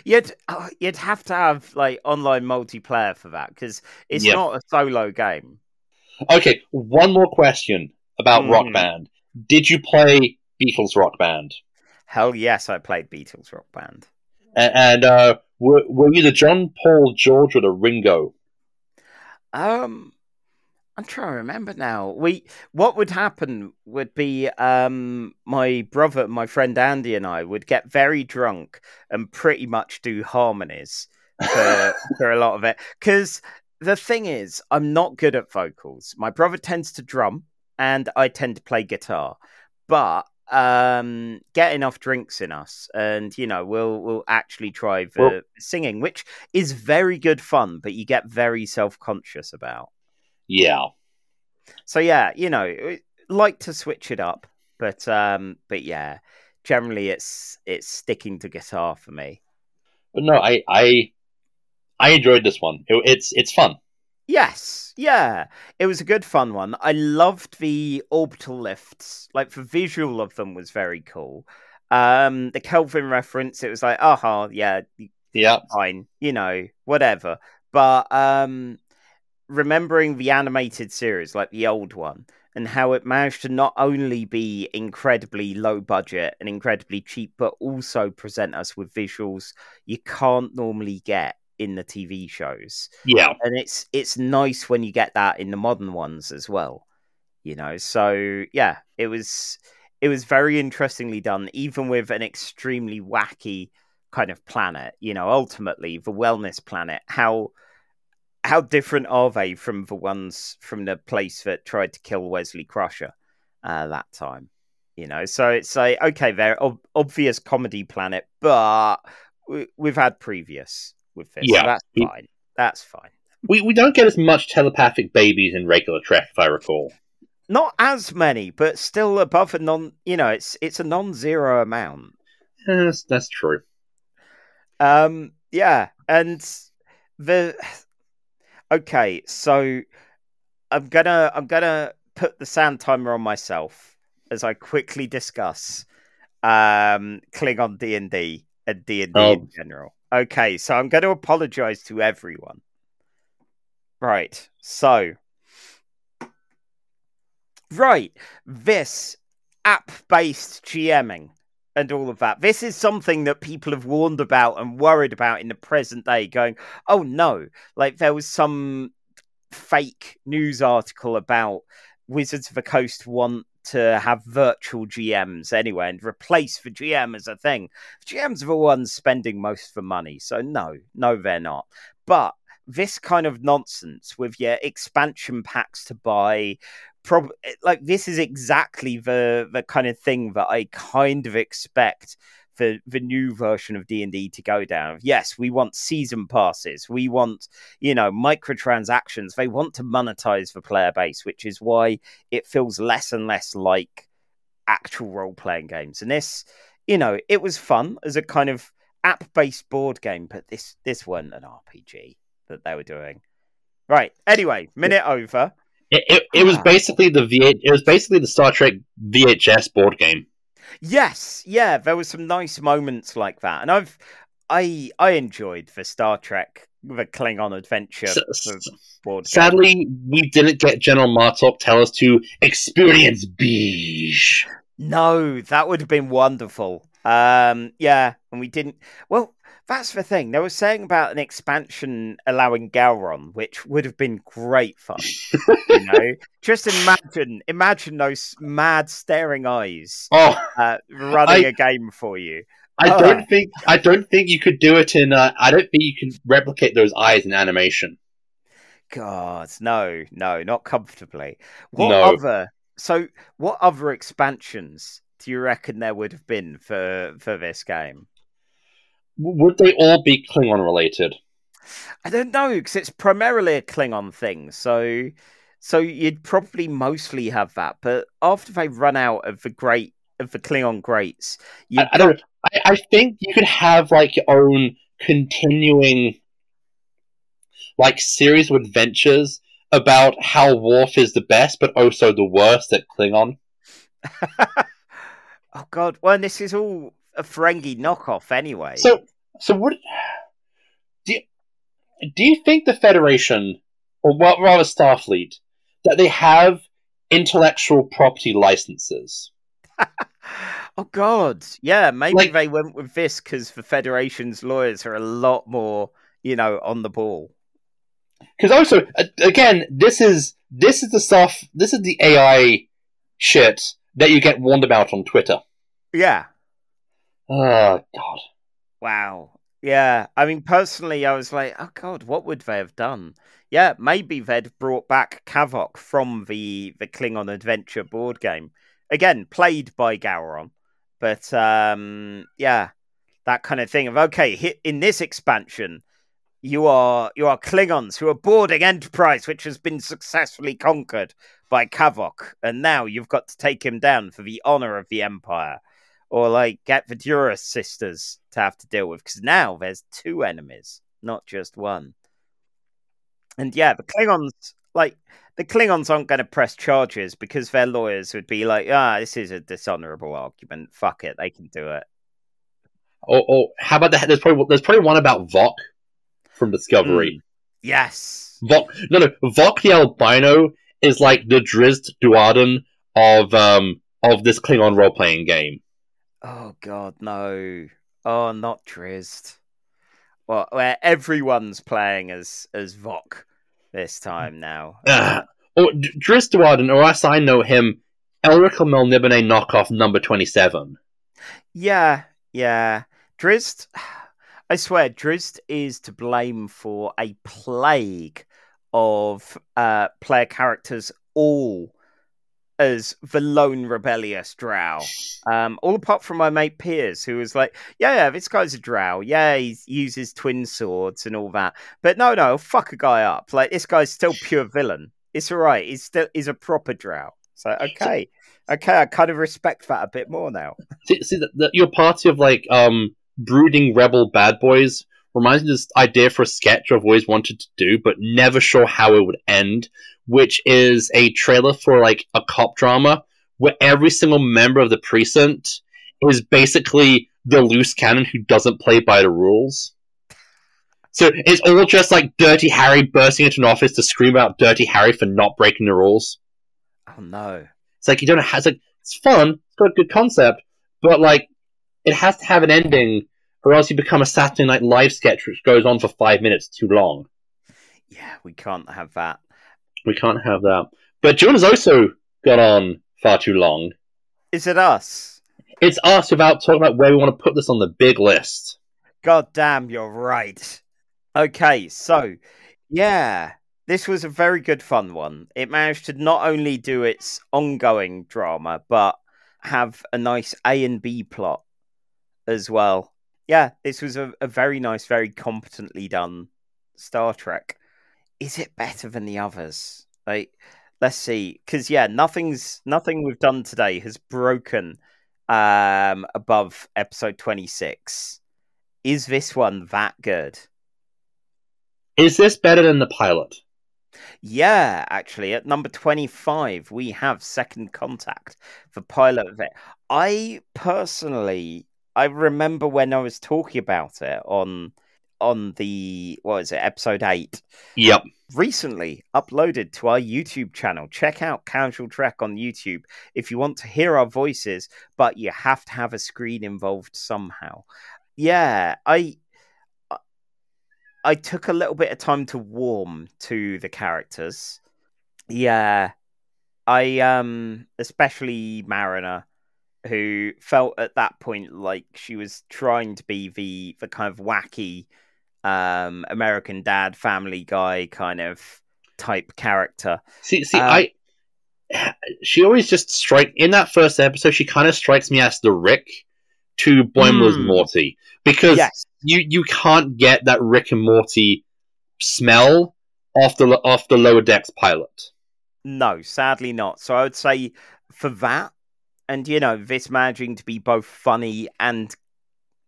you'd oh, you'd have to have like online multiplayer for that because it's Yeah. not a solo game. Okay, one more question about Rock Mhm. Band. Did you play Beatles Rock Band? Hell yes, I played Beatles Rock Band. And, and uh, were, were you the John Paul George or the Ringo? Um, I'm trying to remember now. We what would happen would be um my brother, my friend Andy, and I would get very drunk and pretty much do harmonies for for a lot of it. Because the thing is, I'm not good at vocals. My brother tends to drum, and I tend to play guitar. But um get enough drinks in us and you know we'll we'll actually try the Well- singing which is very good fun but you get very self-conscious about Yeah. so yeah, you know, like to switch it up, but um, but yeah, generally it's it's sticking to guitar for me. But no, I I I enjoyed this one. It, it's it's fun. Yes, yeah, it was a good fun one. I loved the orbital lifts, like the visual of them was very cool. Um, the Kelvin reference, it was like, aha, yeah, Yeah. fine, you know, whatever. But um, remembering the animated series, like the old one, and how it managed to not only be incredibly low budget and incredibly cheap, but also present us with visuals you can't normally get in the TV shows. Yeah. And it's it's nice when you get that in the modern ones as well. You know, so yeah, it was it was very interestingly done, even with an extremely wacky kind of planet. You know, ultimately the wellness planet. How how different are they from the ones from the place that tried to kill Wesley Crusher uh, that time? You know, so it's like okay, they're ob- obvious comedy planet, but we- we've had previous with this. so Yeah. that's fine. That's fine. We we don't get as much telepathic babies in regular Trek, if I recall. Not as many, but still above a non. You know, it's it's a non-zero amount. That's, that's true. Um, yeah, and the okay, so I'm gonna I'm gonna put the sound timer on myself as I quickly discuss um Klingon D and D and D and D Oh. in general. Okay, so I'm going to apologize to everyone. Right, so right, this app-based GMing and all of that. This is something that people have warned about and worried about in the present day, going, oh no, like there was some fake news article about Wizards of the Coast want to have virtual GMs anyway and replace the GM as a thing. GMs are the ones spending most of the money, so no, no, they're not. But this kind of nonsense with your expansion packs to buy, prob- like this is exactly the the kind of thing that I kind of expect the the new version of D&D to go down. Yes, we want season passes. We want, you know, microtransactions. They want to monetize the player base, which is why it feels less and less like actual role-playing games. And this, you know, it was fun as a kind of app-based board game, but this this wasn't an RPG that they were doing. Right. Anyway, minute over. It, it, it was Ah. basically the V. It was basically the Star Trek VHS board game. Yes, yeah, there were some nice moments like that, and I've I I enjoyed the Star Trek, the Klingon adventure S- the s- board game. Sadly, we didn't get General Martok tell us to experience BiJ. No, that would have been wonderful. Um, yeah, and we didn't. Well, that's the thing. They were saying about an expansion allowing Gowron, which would have been great fun. you know, just imagine, imagine those mad staring eyes Oh, uh, running I- a game for you. I Oh. don't think I don't think you could do it in. Uh, I don't think you can replicate those eyes in animation. God, no, no, not comfortably. What No. other? So, what other expansions do you reckon there would have been for for this game? Would they all be Klingon related? I don't know because it's primarily a Klingon thing. So, so you'd probably mostly have that. But after they run out of the great of the Klingon greats, you I, I don't. I, I think you could have like your own continuing, like series of adventures about how Worf is the best, but also the worst at Klingon. oh God! Well, this is all a Ferengi knockoff anyway. So, so what do you, do you think the Federation, or rather Starfleet, that they have intellectual property licenses? oh God, yeah, maybe Like- they went with this because the Federation's lawyers are a lot more, you know, on the ball. Because also, again, this is this is the stuff. This is the AI shit that you get warned about on Twitter. Yeah. Oh God. Wow. Yeah. I mean, personally, I was like, oh God, what would they have done? Yeah, maybe they'd brought back Kavok from the the Klingon Adventure board game again, played by Gowron. But um, yeah, that kind of thing of okay, in this expansion, you are you are Klingons who are boarding Enterprise, which has been successfully conquered by Kavok, and now you've got to take him down for the honor of the Empire or like get the Duras sisters to have to deal with because now there's two enemies, not just one. And yeah, the Klingons like the Klingons aren't going to press charges because their lawyers would be like, ah, this is a dishonorable argument. Fuck it, they can do it. Oh, oh how about that? There's probably there's probably one about Voq from Discovery. Yes. Voq, no, no, Voq the albino is like the Drizzt Do'Urden of um of this Klingon role playing game. Oh God, no. Oh, not Drizzt. Well, where everyone's playing as as Voq this time now. Drizzt Do'Urden, or as I know him, Elric Melnibone knockoff number twenty seven. Yeah, yeah. Drizzt, I swear, Drizzt is to blame for a plague of uh, player characters, all as the lone rebellious drow. Um, all apart from my mate Piers, who was like, yeah, yeah, this guy's a drow. Yeah, he uses twin swords and all that. But no, no, fuck a guy up. Like, this guy's still pure villain. It's all right. He's still he's a proper drow. So, okay. Okay, I kind of respect that a bit more now. See, see the, the, your party of like um brooding rebel bad boys reminds me of this idea for a sketch I've always wanted to do, but never sure how it would end. Which is a trailer for like a cop drama where every single member of the precinct is basically the loose cannon who doesn't play by the rules. So it's all just like Dirty Harry bursting into an office to scream about Dirty Harry for not breaking the rules. Oh no. It's like you don't know how. It's like it's fun. It's got a good concept, but like it has to have an ending, or else you become a Saturday Night Live sketch which goes on for five minutes too long. Yeah, we can't have that. We can't have that. But Jonas also gone on far too long. Is it us? It's us without talking about where we want to put this on the big list. God damn, you're right. Okay, so yeah, this was a very good fun one. It managed to not only do its ongoing drama, but have a nice A and B plot as well. Yeah, this was a, a very nice, very competently done Star Trek. Is it better than the others? Like, let's see, because yeah, nothing's nothing we've done today has broken um above episode twenty six. Is this one that good? Is this better than the pilot? Yeah, actually, at number 25, we have Second Contact, the pilot of it. I personally, I remember when I was talking about it on on the what is it, episode eight. Yep. Recently uploaded to our YouTube channel. Check out Casual Trek on YouTube if you want to hear our voices, but you have to have a screen involved somehow. Yeah, I I took a little bit of time to warm to the characters. Yeah. I um especially Mariner who felt at that point like she was trying to be the the kind of wacky um American dad family guy kind of type character. See, see, Um, I. She always just strike in that first episode. She kind of strikes me as the Rick to Boimler's Hmm. Morty because Yes. you you can't get that Rick and Morty smell off the off the lower decks pilot. No, sadly not. So I would say for that, and you know, this managing to be both funny and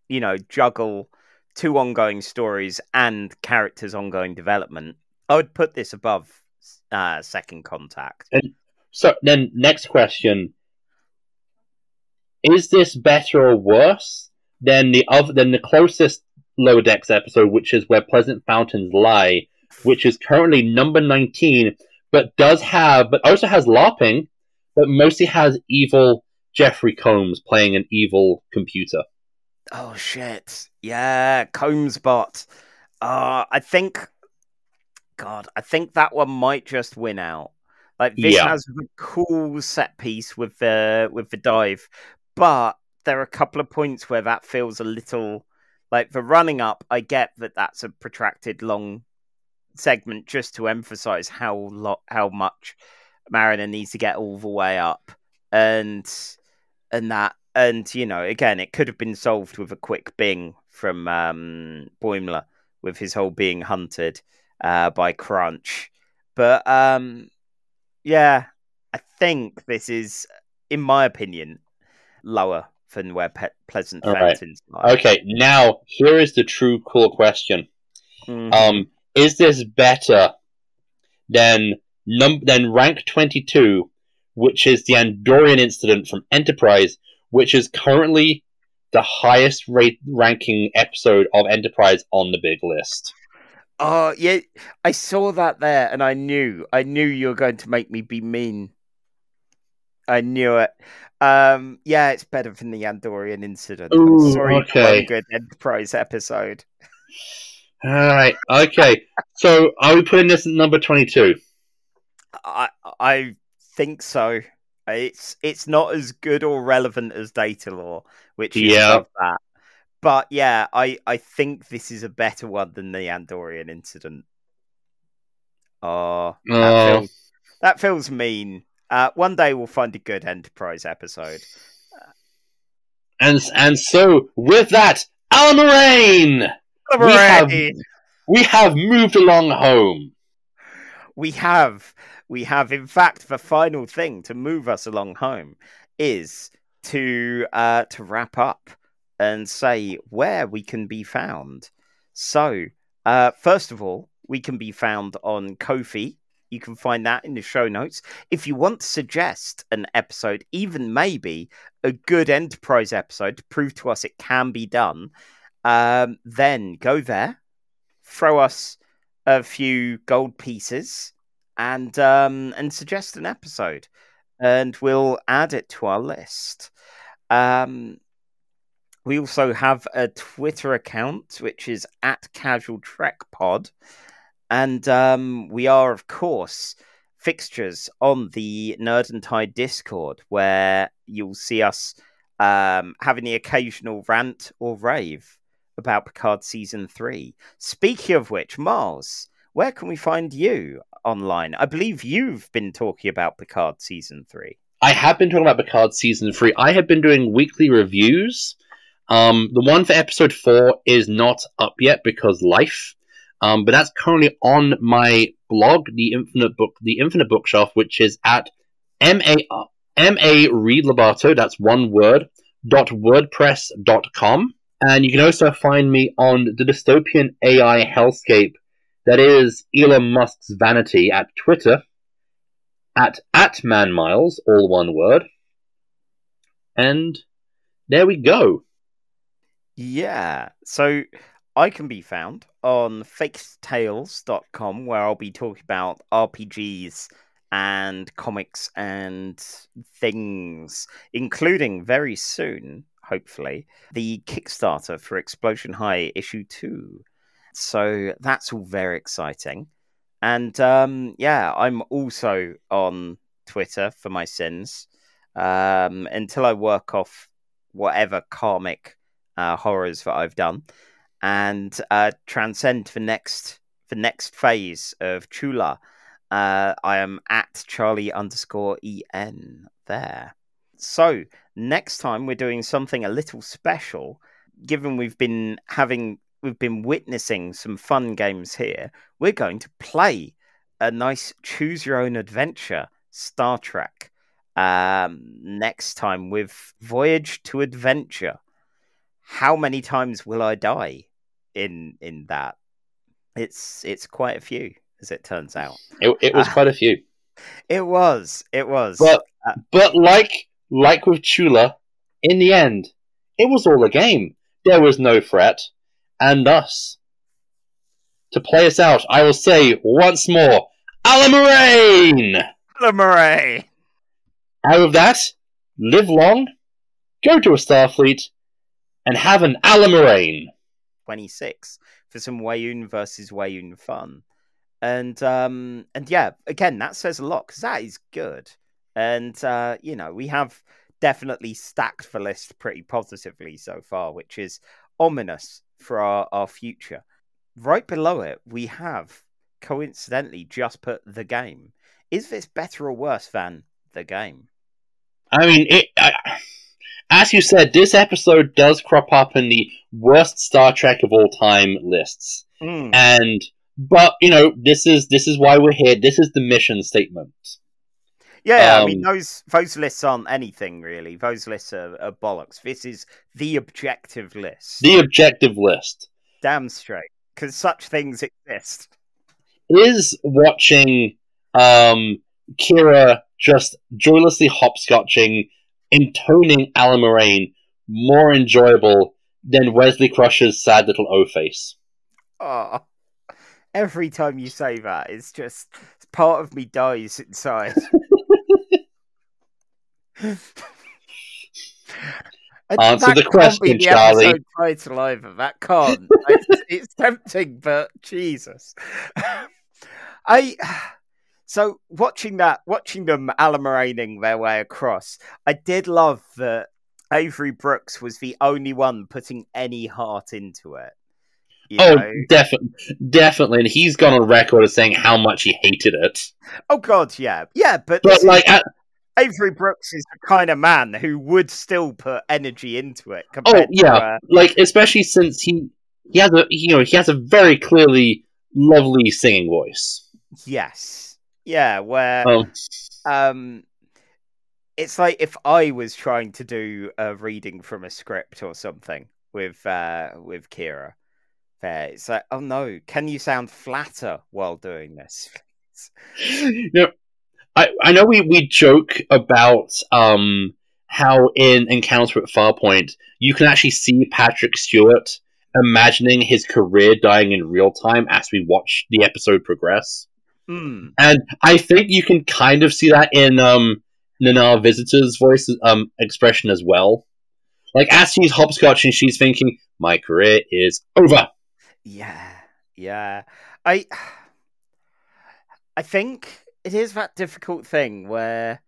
you know juggle two ongoing stories and characters' ongoing development, I would put this above uh, Second Contact. So then, next question: Is this better or worse than the other than the closest lower decks episode, which is where Pleasant Fountains lie, which is currently number nineteen, but does have but also has LARPing, but mostly has evil Jeffrey Combs playing an evil computer. Oh shit! Yeah, Combsbot. Uh, I think, God, I think that one might just win out. Like this Yeah. has a cool set piece with the with the dive, but there are a couple of points where that feels a little like the running up. I get that that's a protracted long segment just to emphasize how lo- how much Mariner needs to get all the way up, and and that and you know again it could have been solved with a quick bing from um Boimler with his whole being hunted uh by Crunch but um yeah I think this is in my opinion lower than where Pe- Pleasant All right. Fountains lie. Okay, now here is the true cool question. Mhm. Um, is this better than num than rank twenty two, which is the Andorian incident from Enterprise, which is currently the highest rate ranking episode of Enterprise on the big list. Oh yeah, I saw that there, and I knew, I knew you were going to make me be mean. I knew it. Um, yeah, it's better than the Andorian incident. Ooh, sorry, for okay. one good Enterprise episode. All right, okay. so I are we putting this at number twenty two? I I think so. It's it's not as good or relevant as Datalore, which Yeah. that. But yeah, I I think this is a better one than the Andorian incident. Oh, that Oh. feels that feels mean. Uh, one day we'll find a good Enterprise episode. And and so with that, Allamaraine, We have- we have moved along home. We have we have in fact the final thing to move us along home is to uh to wrap up and say where we can be found. So uh first of all we can be found on Ko-fi. You can find that in the show notes. If you want to suggest an episode even maybe a good enterprise episode to prove to us it can be done um then go there throw us a few gold pieces and um and suggest an episode and we'll add it to our list. Um we also have a twitter account which is at casual trek pod and um we are of course fixtures on the Nerd and Tie Discord, where you'll see us um, having the occasional rant or rave about Picard season three. Speaking of which, Mars, where can we find you online? I believe you've been talking about Picard season three. I have been talking about Picard season three. I have been doing weekly reviews. Um, the one for episode four is not up yet because life. Um, but that's currently on my blog, the Infinite Book, the Infinite Bookshelf, which is at m a m a read. That's one word. dot wordpress dot com, and you can also find me on the dystopian AI hellscape that is Elon Musk's vanity at Twitter at at manmiles, all one word. And there we go. Yeah. So I can be found on faketales.com where I'll be talking about RPGs and comics and things, including very soon, hopefully, the Kickstarter for Explosion High issue 2. So that's all very exciting. And um, yeah, I'm also on Twitter for my sins um, until I work off whatever karmic uh, horrors that I've done and uh, transcend the next the next phase of Chula. Uh, I am at Charlie underscore en there. So next time we're doing something a little special, given we've been having we've been witnessing some fun games here. We're going to play a nice choose your own adventure Star Trek um, next time with Voyage to Adventure. How many times will I die in in that? It's it's quite a few, as it turns out. It, it was Ah. quite a few, It was, it was. but Uh, but like like with Chula, in the end, it was all a game. There was no threat, and thus, to play us out, I will say once more, Allamaraine! Hello, Murray. Out of that, live long, go to a Starfleet, and have an Allamaraine. 26 for some Weyoun versus Weyoun fun. And um and yeah, again, that says a lot because that is good. And uh, you know, we have definitely stacked the list pretty positively so far, which is ominous for our, our future. Right below it, we have coincidentally just put the game. Is this better or worse than the game? I mean, it. I, as you said, this episode does crop up in the worst Star Trek of all time lists, Mm. and but you know, this is this is why we're here. This is the mission statement. Yeah, I mean Um, those those lists aren't anything really. Those lists are, are bollocks. This is the objective list. The objective list Damn straight, because such things exist. is watching um, Kira just joylessly hopscotching, intoning Allamaraine more enjoyable than Wesley Crusher's sad little O face. Oh, every time you say that, it's just part of me dies inside. Answer that the question, the Charlie. title either. That can't. it's, it's tempting, but Jesus. I so watching that, watching them alamoraining their way across. I did love that Avery Brooks was the only one putting any heart into it. You Oh, definitely, definitely, and he's gone on record as saying how much he hated it. oh God, yeah, yeah, but, But is- like, at, Avery Brooks is the kind of man who would still put energy into it. oh yeah, to, uh, like especially since he he has a you know he has a very clearly lovely singing voice. yes, yeah, where Um, um it's like if i was trying to do a reading from a script or something with uh with kira there it's like oh no can you sound flatter while doing this know, I I know we we joke about um how in Encounter at Farpoint you can actually see Patrick Stewart imagining his career dying in real time as we watch the episode progress. Hmm. And I think you can kind of see that in um Nana Visitor's voice um expression as well. Like as she's hopscotching, she's thinking, "My career is over." yeah yeah i i think it is that difficult thing where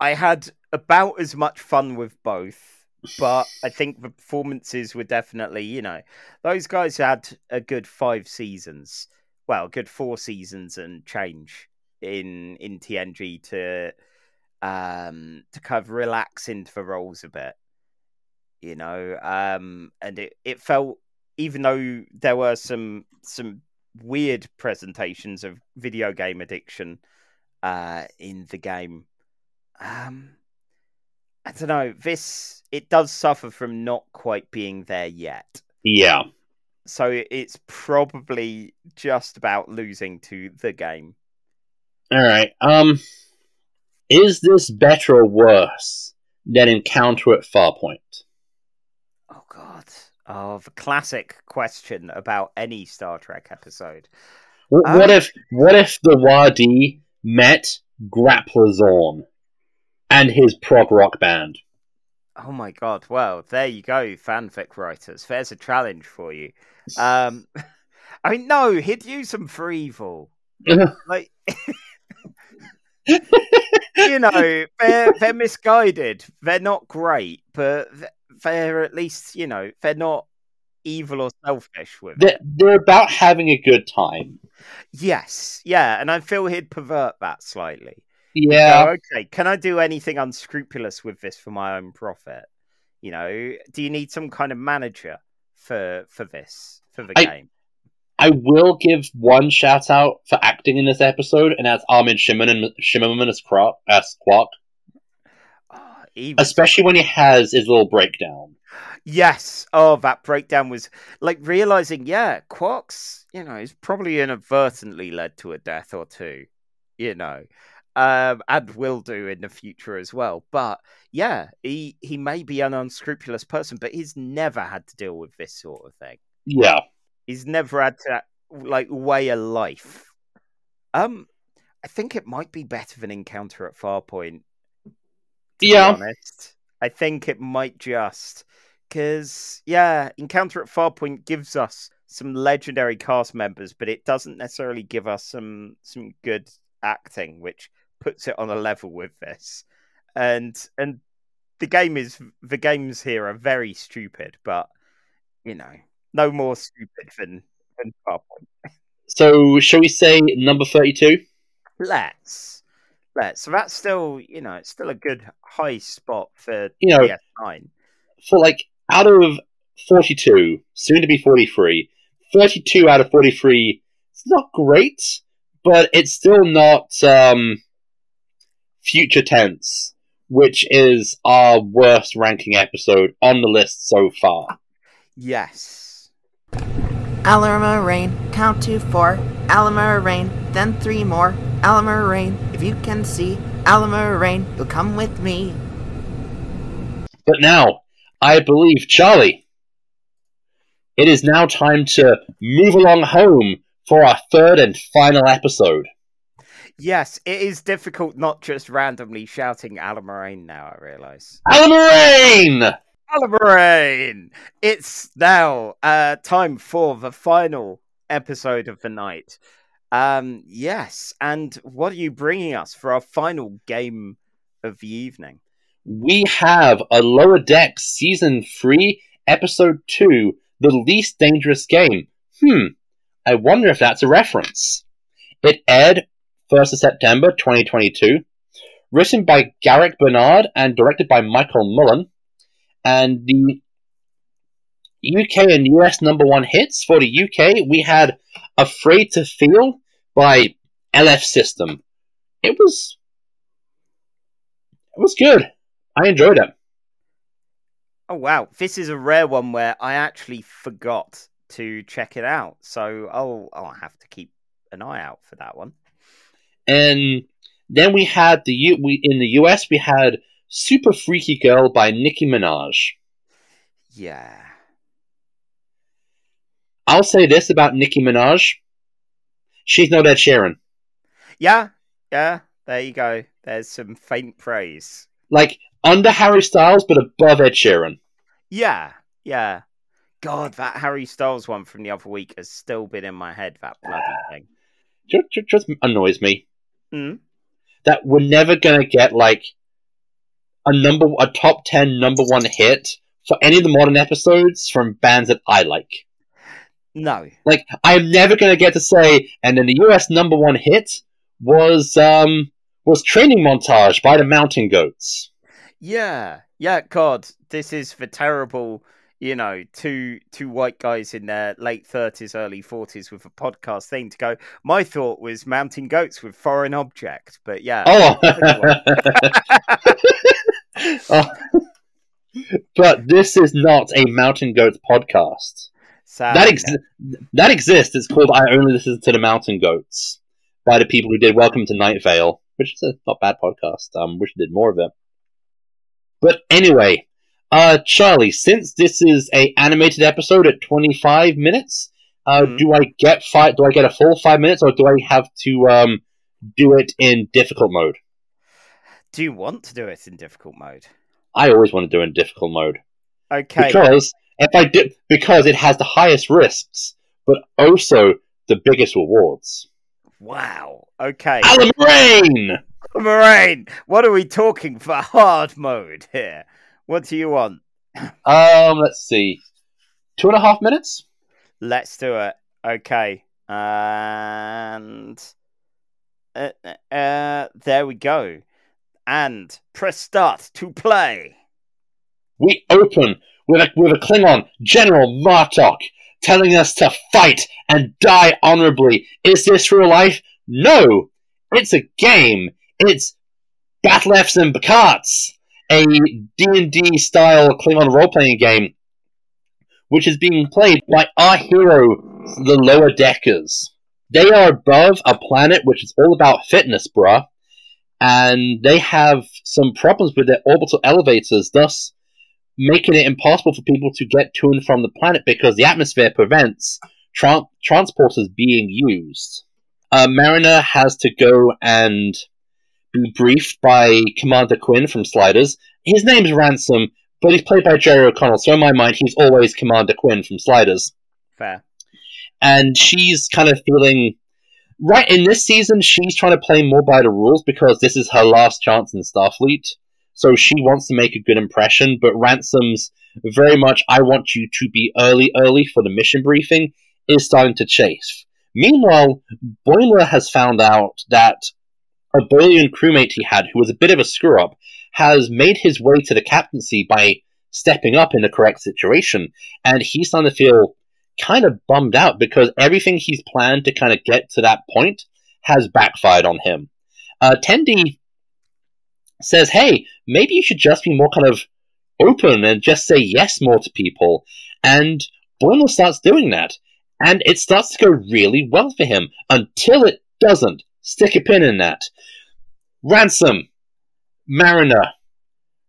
I had about as much fun with both, but I think the performances were definitely, you know, those guys had a good five seasons. Well, a good four seasons and change in in TNG to um to kind of relax into the roles a bit. You know, um and it, it felt even though there were some some weird presentations of video game addiction uh in the game um i don't know this it does suffer from not quite being there yet Yeah. so it's probably just about losing to the game All right. Um, is this better or worse than Encounter at Farpoint? The classic question about any star trek episode Wh- Um, What if what if the Wadi met Groppler Zorn and his prog rock band? Oh my god! Well, there you go, fanfic writers. There's a challenge for you. Um, I mean, no, he'd use them for evil. Like, you know, they're they're misguided. They're not great, but they're at least, you know, they're not evil or selfish with they're, they're about having a good time. Yes, yeah, and I feel he'd pervert that slightly. Yeah. Go, okay, can I do anything unscrupulous with this for my own profit? You know, do you need some kind of manager for for this for the I- game? I will give one shout out for acting in this episode, and that's Armin Shimerman, Shimerman as Quark, as Quark. He was- Especially when he has his little breakdown. yes. Oh, that breakdown was like realizing, yeah, Quark's, you know, is probably inadvertently led to a death or two, you know, um, and will do in the future as well. But yeah, he he may be an unscrupulous person, but he's never had to deal with this sort of thing. Yeah. He's never had to like weigh a life. Um, I think it might be better than Encounter at Farpoint. To Yeah. be honest, I think it might just because yeah, Encounter at Farpoint gives us some legendary cast members, but it doesn't necessarily give us some some good acting, which puts it on a level with this. And and the game is the games here are very stupid, but you know, no more stupid than than Farpoint. So, shall we say number 32? Let's let's. So that's still you know it's still a good high spot for You know- DS9. For like, out of 42, soon to be 43, 32 out of 43, it's not great, but it's still not um, future tense, which is our worst ranking episode on the list so far. Yes. Allamaraine, count to four. Allamaraine, then three more. Allamaraine, if you can see. Allamaraine, you'll come with me. But now, I believe, Charlie, it is now time to move along home for our third and final episode. Yes, it is difficult not just randomly shouting Allamaraine now, I realise. Allamaraine! Allamaraine! It's now uh, time for the final episode of the night. Um, yes, and what are you bringing us for our final game of the evening? We have a Lower Deck Season 3, Episode 2, The Least Dangerous Game. Hmm, I wonder if that's a reference. It aired 1st of September 2022, written by Garrick Bernard and directed by Michael Mullen, and the UK and US number one hits for the UK, we had Afraid to Feel by LF System. It was it was good. I enjoyed it. Oh wow, this is a rare one where I actually forgot to check it out, so I'll I'll have to keep an eye out for that one. And then we had the U- we in the US we had Super Freaky Girl by Nicki Minaj. Yeah. I'll say this about Nicki Minaj. She's no Ed Sheeran. Yeah, yeah, there you go. There's some faint praise. Like under Harry Styles but above Ed Sheeran. Yeah, yeah. God, that Harry Styles one from the other week has still been in my head, that bloody thing. just, just annoys me. Mm. That we're never gonna get like a number, a top ten number one hit for any of the modern episodes from bands that I like. No. Like I'm never gonna get to say, and then the U.S. number one hit was um was Training Montage by the Mountain Goats. Yeah. Yeah, God, this is the terrible, you know, two two white guys in their late thirties, early forties with a podcast thing to go. My thought was mountain goats with foreign object, but yeah. Oh. Oh. but this is not a Mountain Goats podcast. Sadly, That ex- that exists. It's called "I Only Listen to the Mountain Goats" by the people who did "Welcome to Night Vale," which is a not bad podcast. Um, wish I did more of it. But anyway, uh, Charlie, since this is a animated episode at twenty five minutes, uh, Mhm. do I get five? Do I get a full five minutes, or do I have to um do it in difficult mode? do you want to do it in difficult mode? I always want to do it in difficult mode. Okay. because if I did, because it has the highest risks, but also the biggest rewards. Wow. Okay. Allamaraine! Moraine, what are we talking for hard mode here? What do you want? Um, let's see, two and a half minutes. Let's do it. Okay. And uh, uh, there we go. And press start to play. We open with a with a Klingon General Martok telling us to fight and die honorably. Is this real life? No, it's a game. It's Bat'leths and BiHnuchs, a D and D style Klingon role playing game, which is being played by our hero, the Lower Deckers. They are above a planet which is all about fitness, bruh, and they have some problems with their orbital elevators, thus making it impossible for people to get to and from the planet because the atmosphere prevents tran- transporters being used. Uh, Mariner has to go and be briefed by Commander Quinn from Sliders. His name's Ransom, but he's played by Jerry O'Connell, so in my mind, he's always Commander Quinn from Sliders. Fair. And she's kind of feeling. Right, in this season, she's trying to play more by the rules because this is her last chance in Starfleet. So she wants to make a good impression, but Ransom's very much, I want you to be early, early for the mission briefing, is starting to chase. Meanwhile, Boimler has found out that a Bolian crewmate he had, who was a bit of a screw up, has made his way to the captaincy by stepping up in the correct situation, and he's starting to feel kind of bummed out because everything he's planned to kind of get to that point has backfired on him. Uh, Tendi says, hey, maybe you should just be more kind of open and just say yes more to people. And Boimler starts doing that. And it starts to go really well for him until it doesn't. Stick a pin in that. Ransom, Mariner,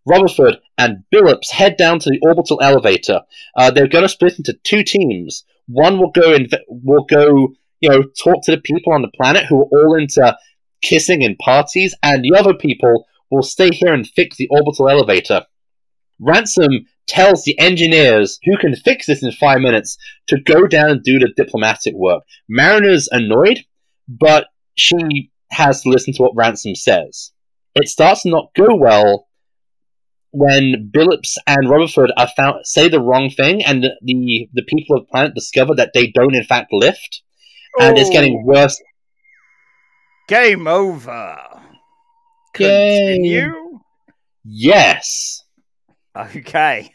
Rutherford, and Billups head down to the orbital elevator. Uh, they're going to split into two teams. One will go inv- will go, you know, talk to the people on the planet who are all into kissing and parties, and the other people will stay here and fix the orbital elevator. Ransom tells the engineers who can fix this in five minutes to go down and do the diplomatic work. Mariner's annoyed, but she has to listen to what Ransom says. It starts to not go well when Billups and Rutherford are found say the wrong thing, and the the, people of the planet discover that they don't in fact lift, and it's getting Oh, worse. Game over. Continue. Yes. Okay.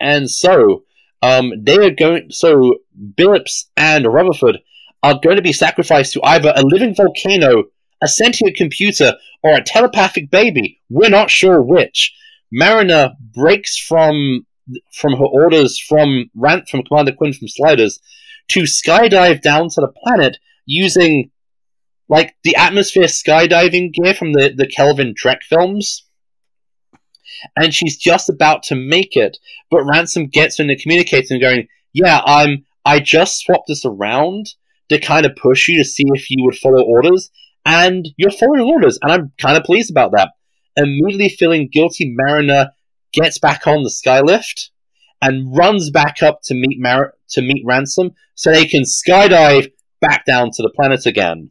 And so, um, they are going. So Billups and Rutherford are going to be sacrificed to either a living volcano, a sentient computer, or a telepathic baby. We're not sure which. Mariner breaks from from her orders from Rant from Commander Quinn from Sliders to skydive down to the planet using like the atmosphere skydiving gear from the, the Kelvin Trek films. And she's just about to make it, but Ransom gets in and communicates and going, Yeah, I'm I just swapped this around to kind of push you to see if you would follow orders, and you're following orders, and I'm kind of pleased about that. Immediately feeling guilty, Mariner gets back on the skylift and runs back up to meet Mar- to meet Ransom so they can skydive back down to the planet again.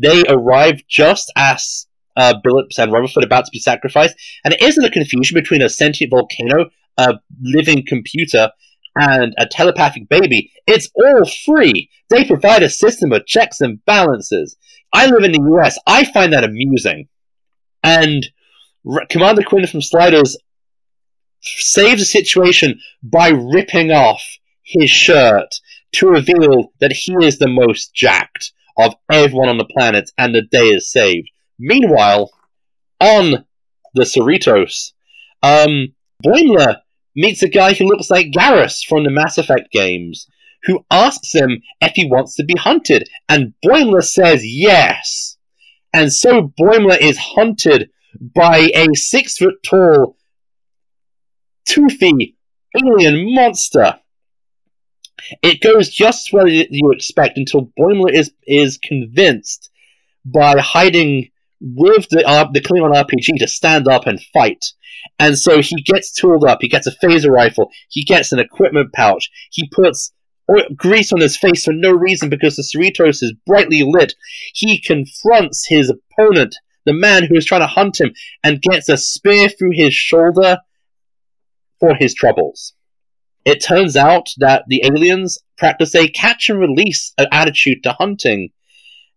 They arrive just as uh, Billups and Rutherford about to be sacrificed, and it isn't a confusion between a sentient volcano, a living computer, and a telepathic baby. It's all free. They provide a system of checks and balances. I live in the US. I find that amusing. And R- Commander Quinn from Sliders saves the situation by ripping off his shirt to reveal that he is the most jacked of everyone on the planet and the day is saved. Meanwhile, on the Cerritos, um, Boimler meets a guy who looks like Garrus from the Mass Effect games, who asks him if he wants to be hunted, and Boimler says yes. And so Boimler is hunted by a six foot tall, toothy alien monster. It goes just as you expect until Boimler is is convinced by hiding with the uh, the Klingon RPG to stand up and fight. And so he gets tooled up. He gets a phaser rifle. He gets an equipment pouch. He puts grease on his face for no reason because the Cerritos is brightly lit. He confronts his opponent, the man who is trying to hunt him, and gets a spear through his shoulder for his troubles. It turns out that the aliens practice a catch and release attitude to hunting,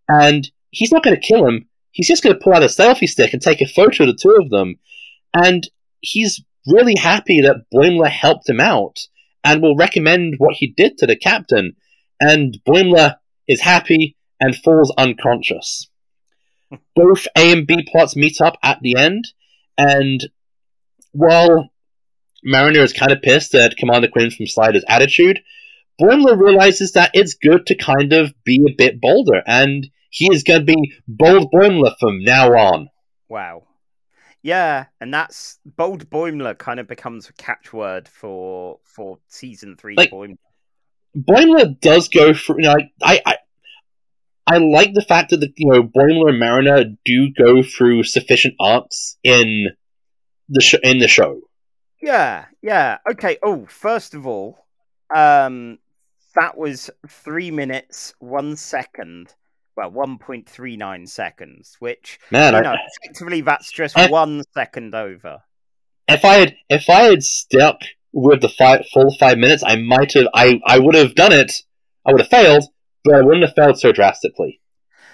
and he's not going to kill him. He's just going to pull out a selfie stick and take a photo of the two of them, and he's really happy that Boimler helped him out and will recommend what he did to the captain. And Boimler is happy and falls unconscious. Both A and B plots meet up at the end, and while Mariner is kind of pissed at Commander Quinn from Slider's attitude, Boimler realizes that it's good to kind of be a bit bolder, and he is going to be bold Boimler from now on. Wow. Yeah, and that's bold Boimler kind of becomes a catchword for for season three Like- Boimler. Boimler does go through. You know, I, I, I like the fact that the you know Boimler and Mariner do go through sufficient arcs in the sh- in the show. Yeah, yeah. Okay. Oh, first of all, um, that was three minutes one second. Well, one point three nine seconds, which Man, you I, effectively that's just I- one second over. if I had if I had stuck with the five, full five minutes, I might have. I I would have done it. I would have failed, but I wouldn't have failed so drastically.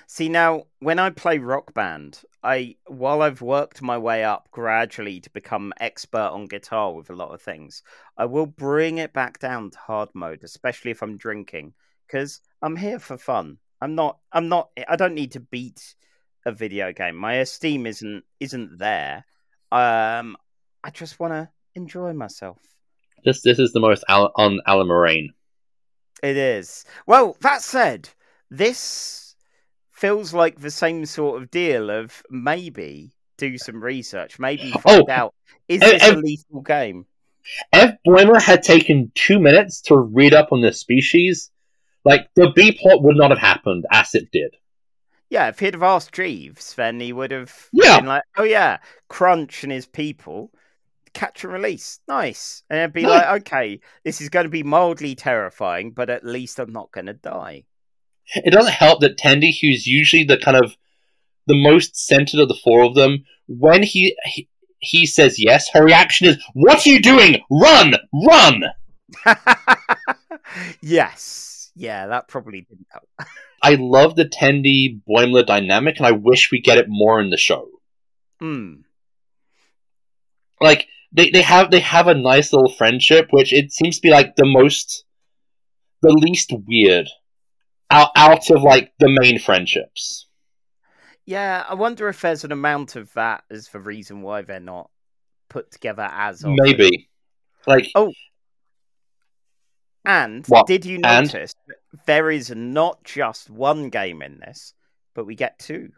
See now, when I play Rock Band, I while I've worked my way up gradually to become expert on guitar with a lot of things, I will bring it back down to hard mode, especially if I'm drinking, because I'm here for fun. I'm not. I'm not. I don't need to beat a video game. My esteem isn't isn't there. Um, I just want to enjoy myself. This this is the most Al- on Allamaraine. It is. Well, that said, this feels like the same sort of deal of maybe do some research, maybe oh, find Oh, out is and- this a lethal game? If Boimler had taken two minutes to read up on this species, like the B plot would not have happened as it did. Yeah, if he'd have asked Jeeves, then he would have Yeah. been like, "Oh yeah, Crunch and his people catch and release, nice," and it'd be Nice. like, "Okay, this is going to be mildly terrifying, but at least I'm not going to die." It doesn't help that Tendi, who's usually the kind of the most centered of the four of them, when he he, he says yes, her reaction is, "What are you doing? Run! Run!" yes, yeah, that probably didn't help. I love the Tendi Boimler dynamic, and I wish we get it more in the show. Hmm. Like they, they have they have a nice little friendship, which it seems to be like the most, the least weird, out out of like the main friendships. Yeah, I wonder if there's an amount of that as the reason why they're not put together as often. Maybe, like Oh. And What? did you And? notice that there is not just one game in this, but we get two.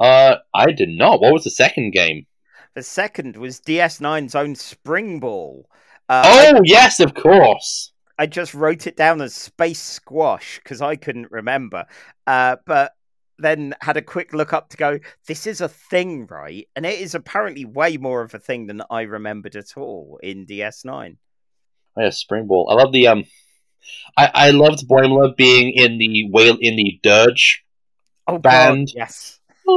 uh, I did not. What was the second game? The second was DS9's own Springball. Uh, I- Oh yes, of course. I just wrote it down as Space Squash because I couldn't remember. Uh, but then had a quick look up to go, this is a thing, right? And it is apparently way more of a thing than I remembered at all in DS9. Oh, yeah, Springball. I love the um. I I loved Boimler being in the whale in the dirge Oh, Band. God, yes.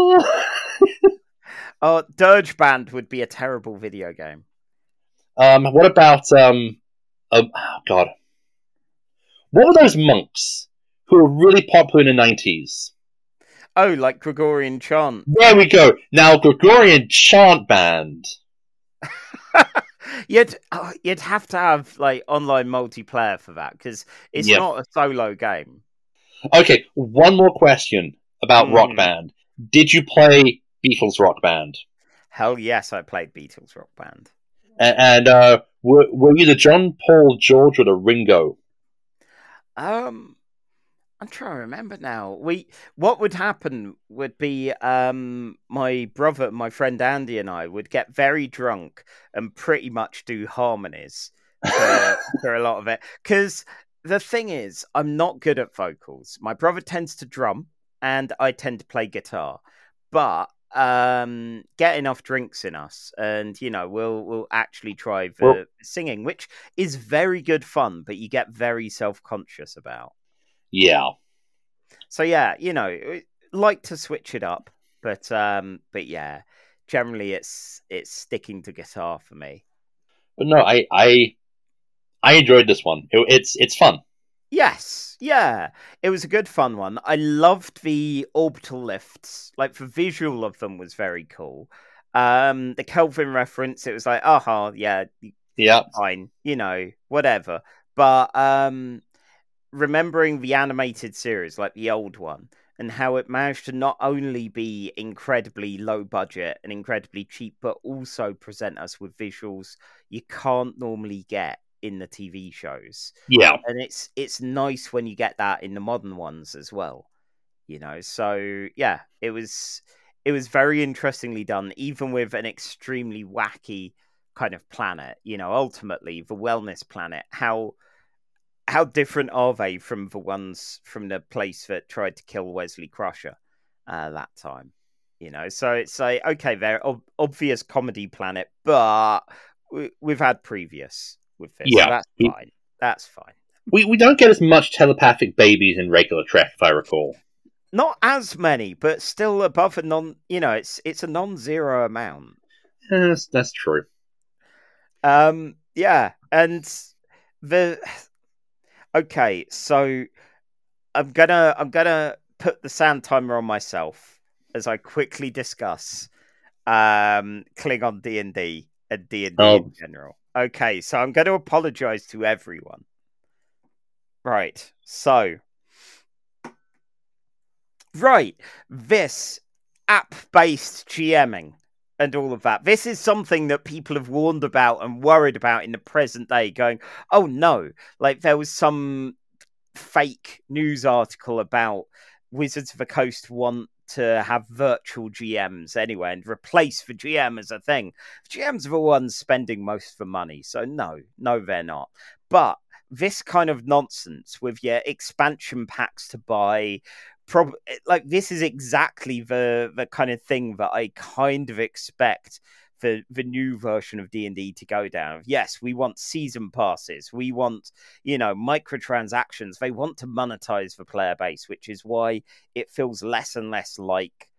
Oh, Dirge Band would be a terrible video game. um, what about um, um, oh God, what were those monks who were really popular in the nineties? Oh, like Gregorian chant. There we go. Now Gregorian chant band. you'd oh, you'd have to have like online multiplayer for that because it's Yeah. not a solo game. Okay, one more question about Mm. Rock Band. Did you play Beatles Rock Band? Hell yes, I played Beatles Rock Band. And, and uh, were, were you the John Paul George or the Ringo? Um, I'm trying to remember now. We what would happen would be um my brother, my friend Andy, and I would get very drunk and pretty much do harmonies for, for a lot of it. Because the thing is, I'm not good at vocals. My brother tends to drum, and I tend to play guitar. But um get enough drinks in us and you know we'll we'll actually try the Well- singing which is very good fun but you get very self-conscious about Yeah. so yeah, you know, like to switch it up, but um, but yeah, generally it's it's sticking to guitar for me. But no, I I I enjoyed this one. It, it's it's fun. Yes, yeah, it was a good fun one. I loved the orbital lifts, like the visual of them was very cool. Um, the Kelvin reference, it was like, aha, yeah, Yeah. fine, you know, whatever. But um, remembering the animated series, like the old one, and how it managed to not only be incredibly low budget and incredibly cheap, but also present us with visuals you can't normally get in the TV shows. Yeah. And it's it's nice when you get that in the modern ones as well. You know, so yeah, it was it was very interestingly done, even with an extremely wacky kind of planet. You know, ultimately the wellness planet. How how different are they from the ones from the place that tried to kill Wesley Crusher uh, that time? You know, so it's like okay, they're ob- obvious comedy planet, but we, we've had previous with this. so Yeah, that's we- fine. That's fine. We we don't get as much telepathic babies in regular Trek, if I recall. Not as many, but still above a non. You know, it's it's a non-zero amount. Eh, That's, that's true. Um, yeah, and the okay, so I'm gonna I'm gonna put the sound timer on myself as I quickly discuss um Klingon D and D and D and D Oh. in general. Okay, so I'm going to apologize to everyone. Right, so right, this app-based GMing and all of that. This is something that people have warned about and worried about in the present day, going, oh no, like there was some fake news article about Wizards of the Coast want to have virtual GMs anyway and replace the GM as a thing. GMs are the ones spending most of the money, so no, no, they're not. But this kind of nonsense with your expansion packs to buy, prob- like this is exactly the the kind of thing that I kind of expect for the new version of D&D to go down. Yes, we want season passes. We want, you know, microtransactions. They want to monetize the player base, which is why it feels less and less like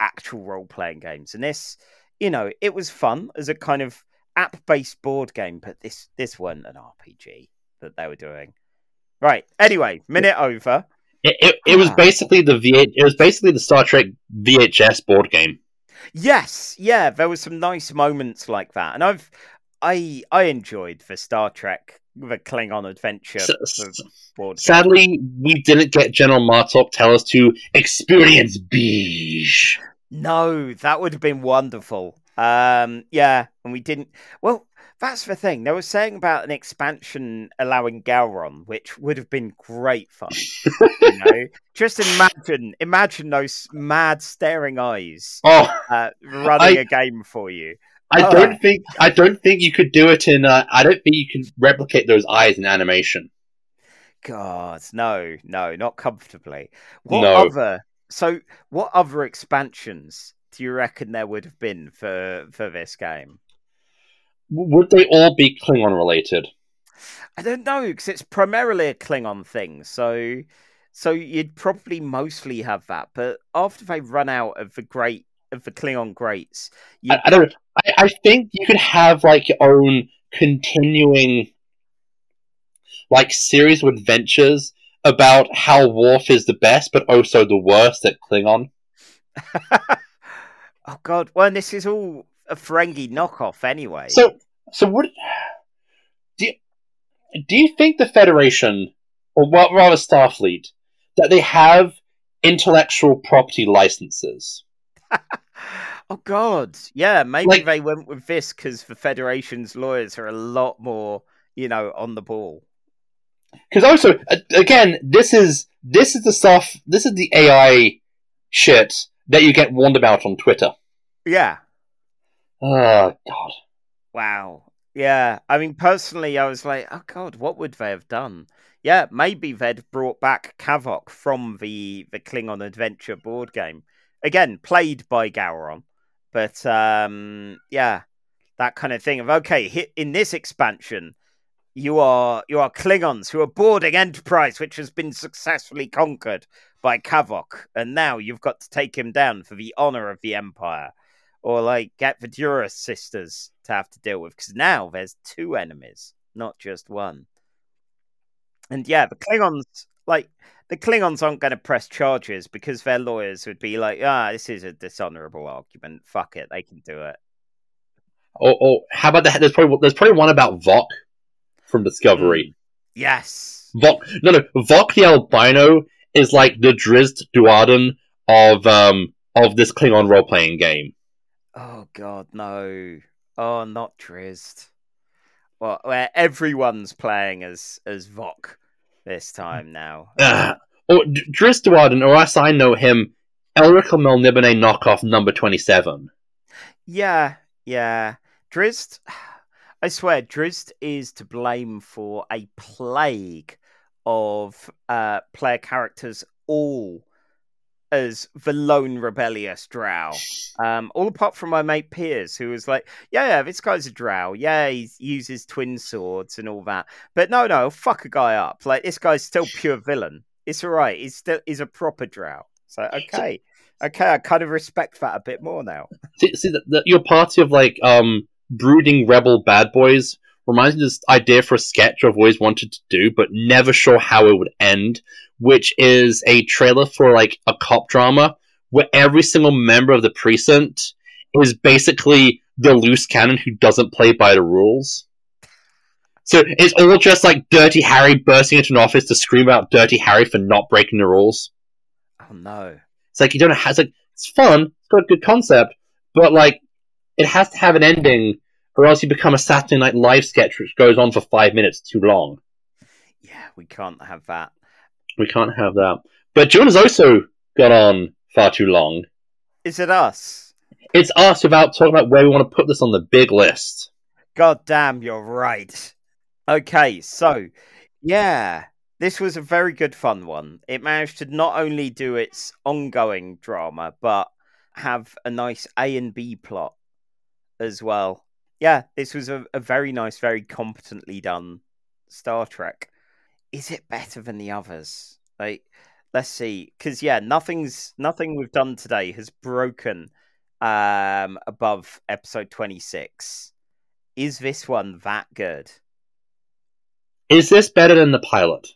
actual role-playing games. And this, you know, it was fun as a kind of app-based board game, but this this wasn't an RPG that they were doing. Right. Anyway, minute over. It, it, it was Ah. basically the V8, it was basically the Star Trek VHS board game. Yes, yeah, there were some nice moments like that, and I've I I enjoyed the Star Trek, the Klingon adventure S- s- board. game. Sadly, we didn't get General Martok tell us to experience BiJ. No, that would have been wonderful. Um, yeah, and we didn't. Well, that's the thing. They were saying about an expansion allowing Gowron, which would have been great fun. you know, just imagine, imagine those mad staring eyes Oh, uh, running I- a game for you. I Oh. don't think I don't think you could do it in. Uh, I don't think you can replicate those eyes in animation. God, no, no, not comfortably. What No. other? So, what other expansions do you reckon there would have been for for this game? Would they all be Klingon related? I don't know because it's primarily a Klingon thing. So, So you'd probably mostly have that, but after they run out of the great of the Klingon greats, you I, I don't. I, I think you could have like your own continuing like series of adventures about how Worf is the best, but also the worst at Klingon. oh god, well this is all a Ferengi knockoff anyway. So, so what do you, do you think the Federation, or rather Starfleet, that they have intellectual property licenses? oh god, yeah, maybe Like- they went with this because the Federation's lawyers are a lot more, you know, on the ball. Because also, again, this is this is the stuff. This is the AI shit that you get warned about on Twitter. Yeah. Oh God. Wow. Yeah. I mean, personally, I was like, oh god, what would they have done? Yeah, maybe they'd brought back Kavok from the the Klingon Adventure board game again, played by Gowron, but um, yeah, that kind of thing of okay, in this expansion. You are you are Klingons who are boarding Enterprise, which has been successfully conquered by Kavok, and now you've got to take him down for the honor of the Empire or like get the Duras sisters to have to deal with because now there's two enemies, not just one. And yeah, the Klingons like the Klingons aren't going to press charges because their lawyers would be like, ah, this is a dishonorable argument. Fuck it, they can do it. Or, or how about that? There's probably there's probably one about Voq from Discovery. Yes. Voq, no, no, Voq the albino is like the Drizzt Do'Urden of um of this Klingon role playing game. Oh God, no. Oh, not Drizzt. Well, where everyone's playing as as Voq this time now. Ugh. Or D- Drizzt Do'Urden, or as I know him, Elric Melnibone knockoff number twenty seven. Yeah, yeah. Drizzt, I swear, Drizzt is to blame for a plague of uh, player characters, all as the lone rebellious drow. Um, all apart from my mate Piers, who was like, yeah, yeah, this guy's a drow. Yeah, he uses twin swords and all that. But no, no, fuck a guy up. Like, this guy's still pure villain. It's all right. He's still he's a proper drow. So, okay. Okay, I kind of respect that a bit more now. See, see the, the, your party of like um brooding rebel bad boys reminds me of this idea for a sketch I've always wanted to do, but never sure how it would end. Which is a trailer for like a cop drama where every single member of the precinct is basically the loose cannon who doesn't play by the rules. So it's all just like Dirty Harry bursting into an office to scream out Dirty Harry for not breaking the rules. Oh no. It's like you don't have. It's like it's fun. It's got a good concept, but like it has to have an ending, or else you become a Saturday Night Live sketch which goes on for five minutes too long. Yeah, we can't have that. We can't have that. But June has also got on far too long. Is it us? It's us without talking about where we want to put this on the big list. God damn, you're right. Okay, so yeah, this was a very good fun one. It managed to not only do its ongoing drama, but have a nice A and B plot as well. Yeah, this was a, a very nice, very competently done Star Trek. Is it better than the others? Like, let's see, because yeah, nothing's nothing we've done today has broken um above episode twenty six. Is this one that good? Is this better than the pilot?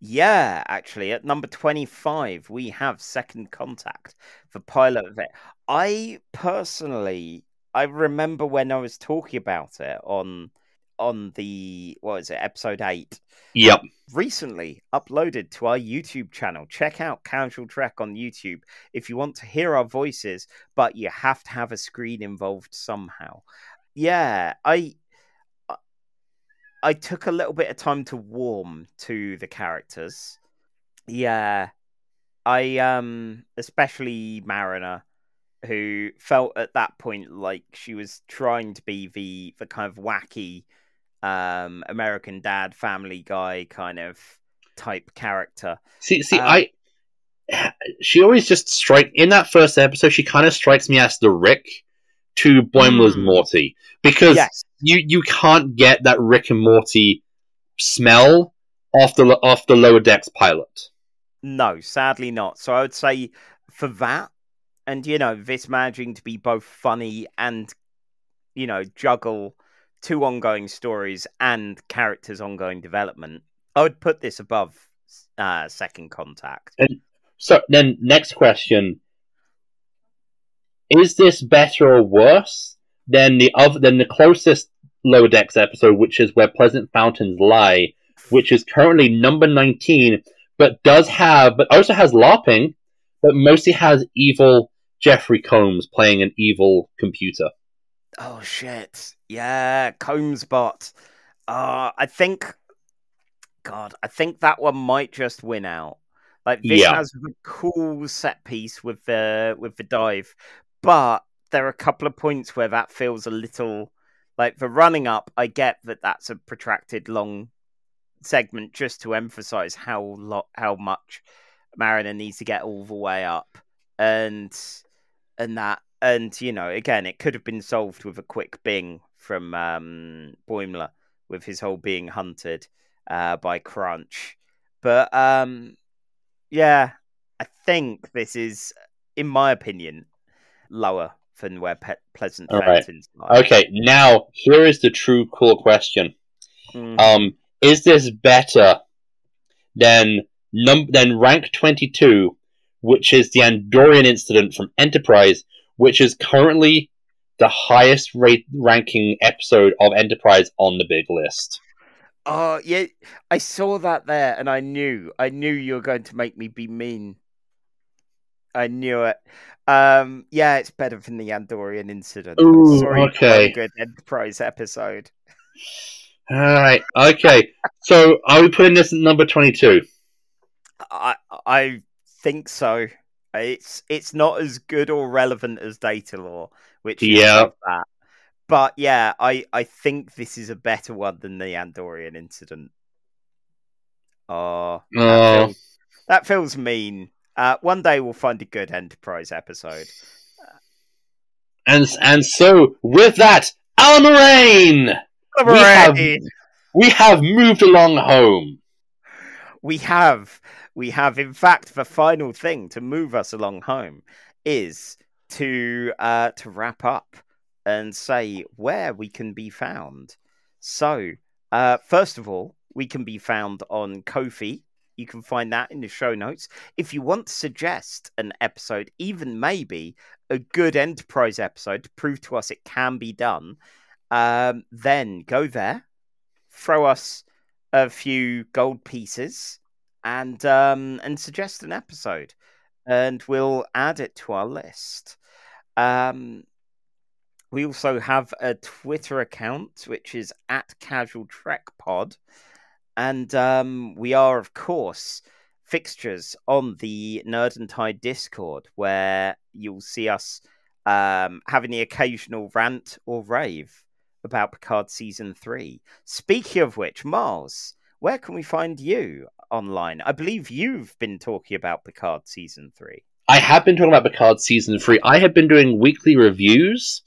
Yeah, actually, at number 25, we have Second Contact, the pilot of it. I personally, I remember when I was talking about it on on the what is it, episode eight, Yep. recently uploaded to our YouTube channel. Check out Casual Trek on YouTube if you want to hear our voices, but you have to have a screen involved somehow. Yeah, I I- I took a little bit of time to warm to the characters. Yeah. I um especially Mariner who felt at that point like she was trying to be the the kind of wacky um American dad family guy kind of type character. See, see, Um, I. She always just strike in that first episode. She kind of strikes me as the Rick to Boimler's Hmm. Morty because Yes. you you can't get that Rick and Morty smell off the off the lower decks pilot. No, sadly not. So I would say for that, and you know, this managing to be both funny and you know juggle two ongoing stories and characters' ongoing development, I would put this above uh, Second Contact. So then, next question: Is this better or worse than the other than the closest Lower Decks episode, which is where Pleasant Fountains lie, which is currently number nineteen, but does have, but also has LARPing, but mostly has evil Jeffrey Combs playing an evil computer. Oh shit! Yeah, Combs bot. Uh, I think, God, I think that one might just win out. Like this Yeah. has a cool set piece with the with the dive, but there are a couple of points where that feels a little like the running up. I get that that's a protracted long segment just to emphasize how lo- how much Mariner needs to get all the way up, and and that and you know again it could have been solved with a quick bing from um Boimler with his whole being hunted uh by Crunch, but um yeah, I think this is, in my opinion, lower than where Pe- Pleasant All right. Okay, now here is the true cool question. Mm. Um, is this better than num than rank twenty two, which is the Andorian incident from Enterprise, which is currently the highest rate ranking episode of Enterprise on the big list. Oh yeah, I saw that there, and I knew, I knew you were going to make me be mean. I knew it. Um, yeah, it's better than the Andorian incident. Ooh, sorry, okay. good Enterprise episode. All right, okay. so are we putting this at number twenty two? I I think so. It's it's not as good or relevant as Datalore, which Yeah. that. But yeah, I I think this is a better one than the Andorian incident. Oh, that, Oh. feels, that feels mean. Uh, one day we'll find a good Enterprise episode. And and so with that, Allamaraine, We have- we have moved along home. We have we have in fact the final thing to move us along home is to uh to wrap up and say where we can be found. So uh first of all we can be found on Ko-fi. You can find that in the show notes. If you want to suggest an episode even maybe a good enterprise episode to prove to us it can be done um then go there throw us a few gold pieces and um and suggest an episode and we'll add it to our list. Um we also have a twitter account which is at casual trek pod and um we are of course fixtures on the Nerd and Tie discord where you'll see us um having the occasional rant or rave about picard season 3 speaking of which Mars, where can we find you online? I believe you've been talking about Picard season three. I have been talking about Picard season three. I have been doing weekly reviews.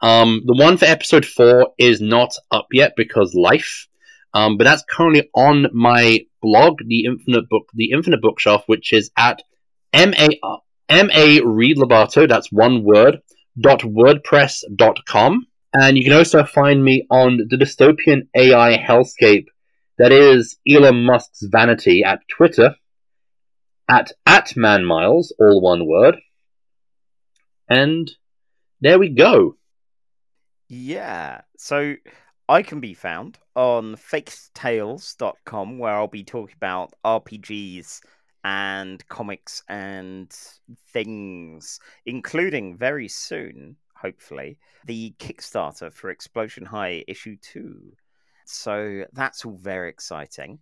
Um, the one for episode four is not up yet because life. Um, but that's currently on my blog, the Infinite Book, the Infinite Bookshelf, which is at m a m a read That's one word. dot wordpress dot com, and you can also find me on the dystopian AI hellscape that is Elon Musk's vanity at Twitter at at manmiles, all one word. And there we go. Yeah. So I can be found on faketales.com where I'll be talking about RPGs and comics and things, including very soon, hopefully, the Kickstarter for Explosion High issue 2. So that's all very exciting.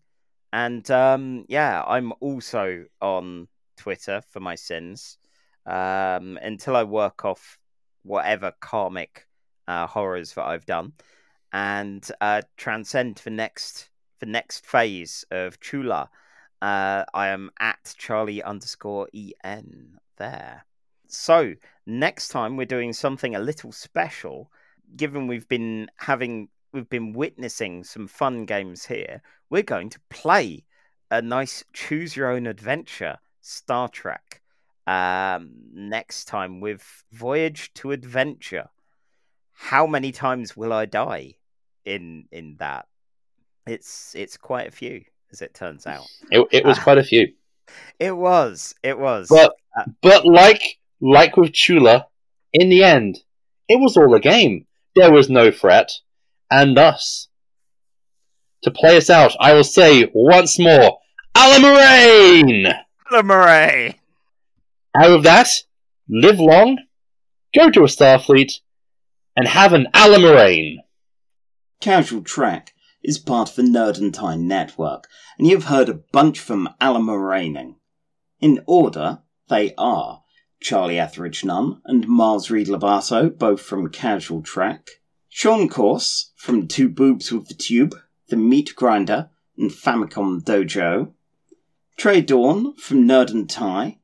And um, yeah, I'm also on Twitter for my sins um, until I work off whatever karmic uh, horrors that I've done and uh, transcend the next the next phase of Chula. Uh, I am at Charlie underscore en there. So next time we're doing something a little special, given we've been having we've been witnessing some fun games here. We're going to play a nice choose your own adventure Star Trek um, next time with Voyage to Adventure. How many times will I die in in that? It's it's quite a few, as it turns out. It, it was Ah. quite a few. It was. It was. But Uh, but like like with Chula, in the end, it was all a game. There was no threat, and thus, to play us out, I will say once more, Allamaraine! Murray. Out of that, live long, go to a Starfleet, and have an Allamaraine. Casual Trek is part of the Nerd and Tie network, and you've heard a bunch from Allamaraining. In order, they are Charlie Etheridge Nunn and Miles Reid Lobatto, both from Casual Trek, Sean Corse from Two Boobs with the Tube, The Meat Grinder, and Famicom Dojo, Trey Dawn from Nerd and Tie,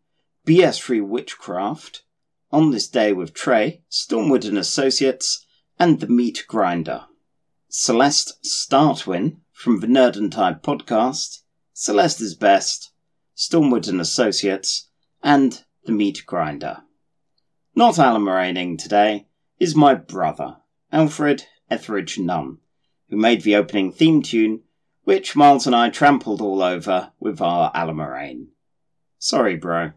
BS Free Witchcraft, On This Day with Trey, Stormwood and Associates, and The Meat Grinder. Celeste Startwin from the Nerd and Tie podcast, Celeste is Best, Stormwood and Associates, and The Meat Grinder. Not Allamaraining today is my brother, Alfred Etheridge Nunn, who made the opening theme tune, which Miles and I trampled all over with our Allamaraine. Sorry, bro.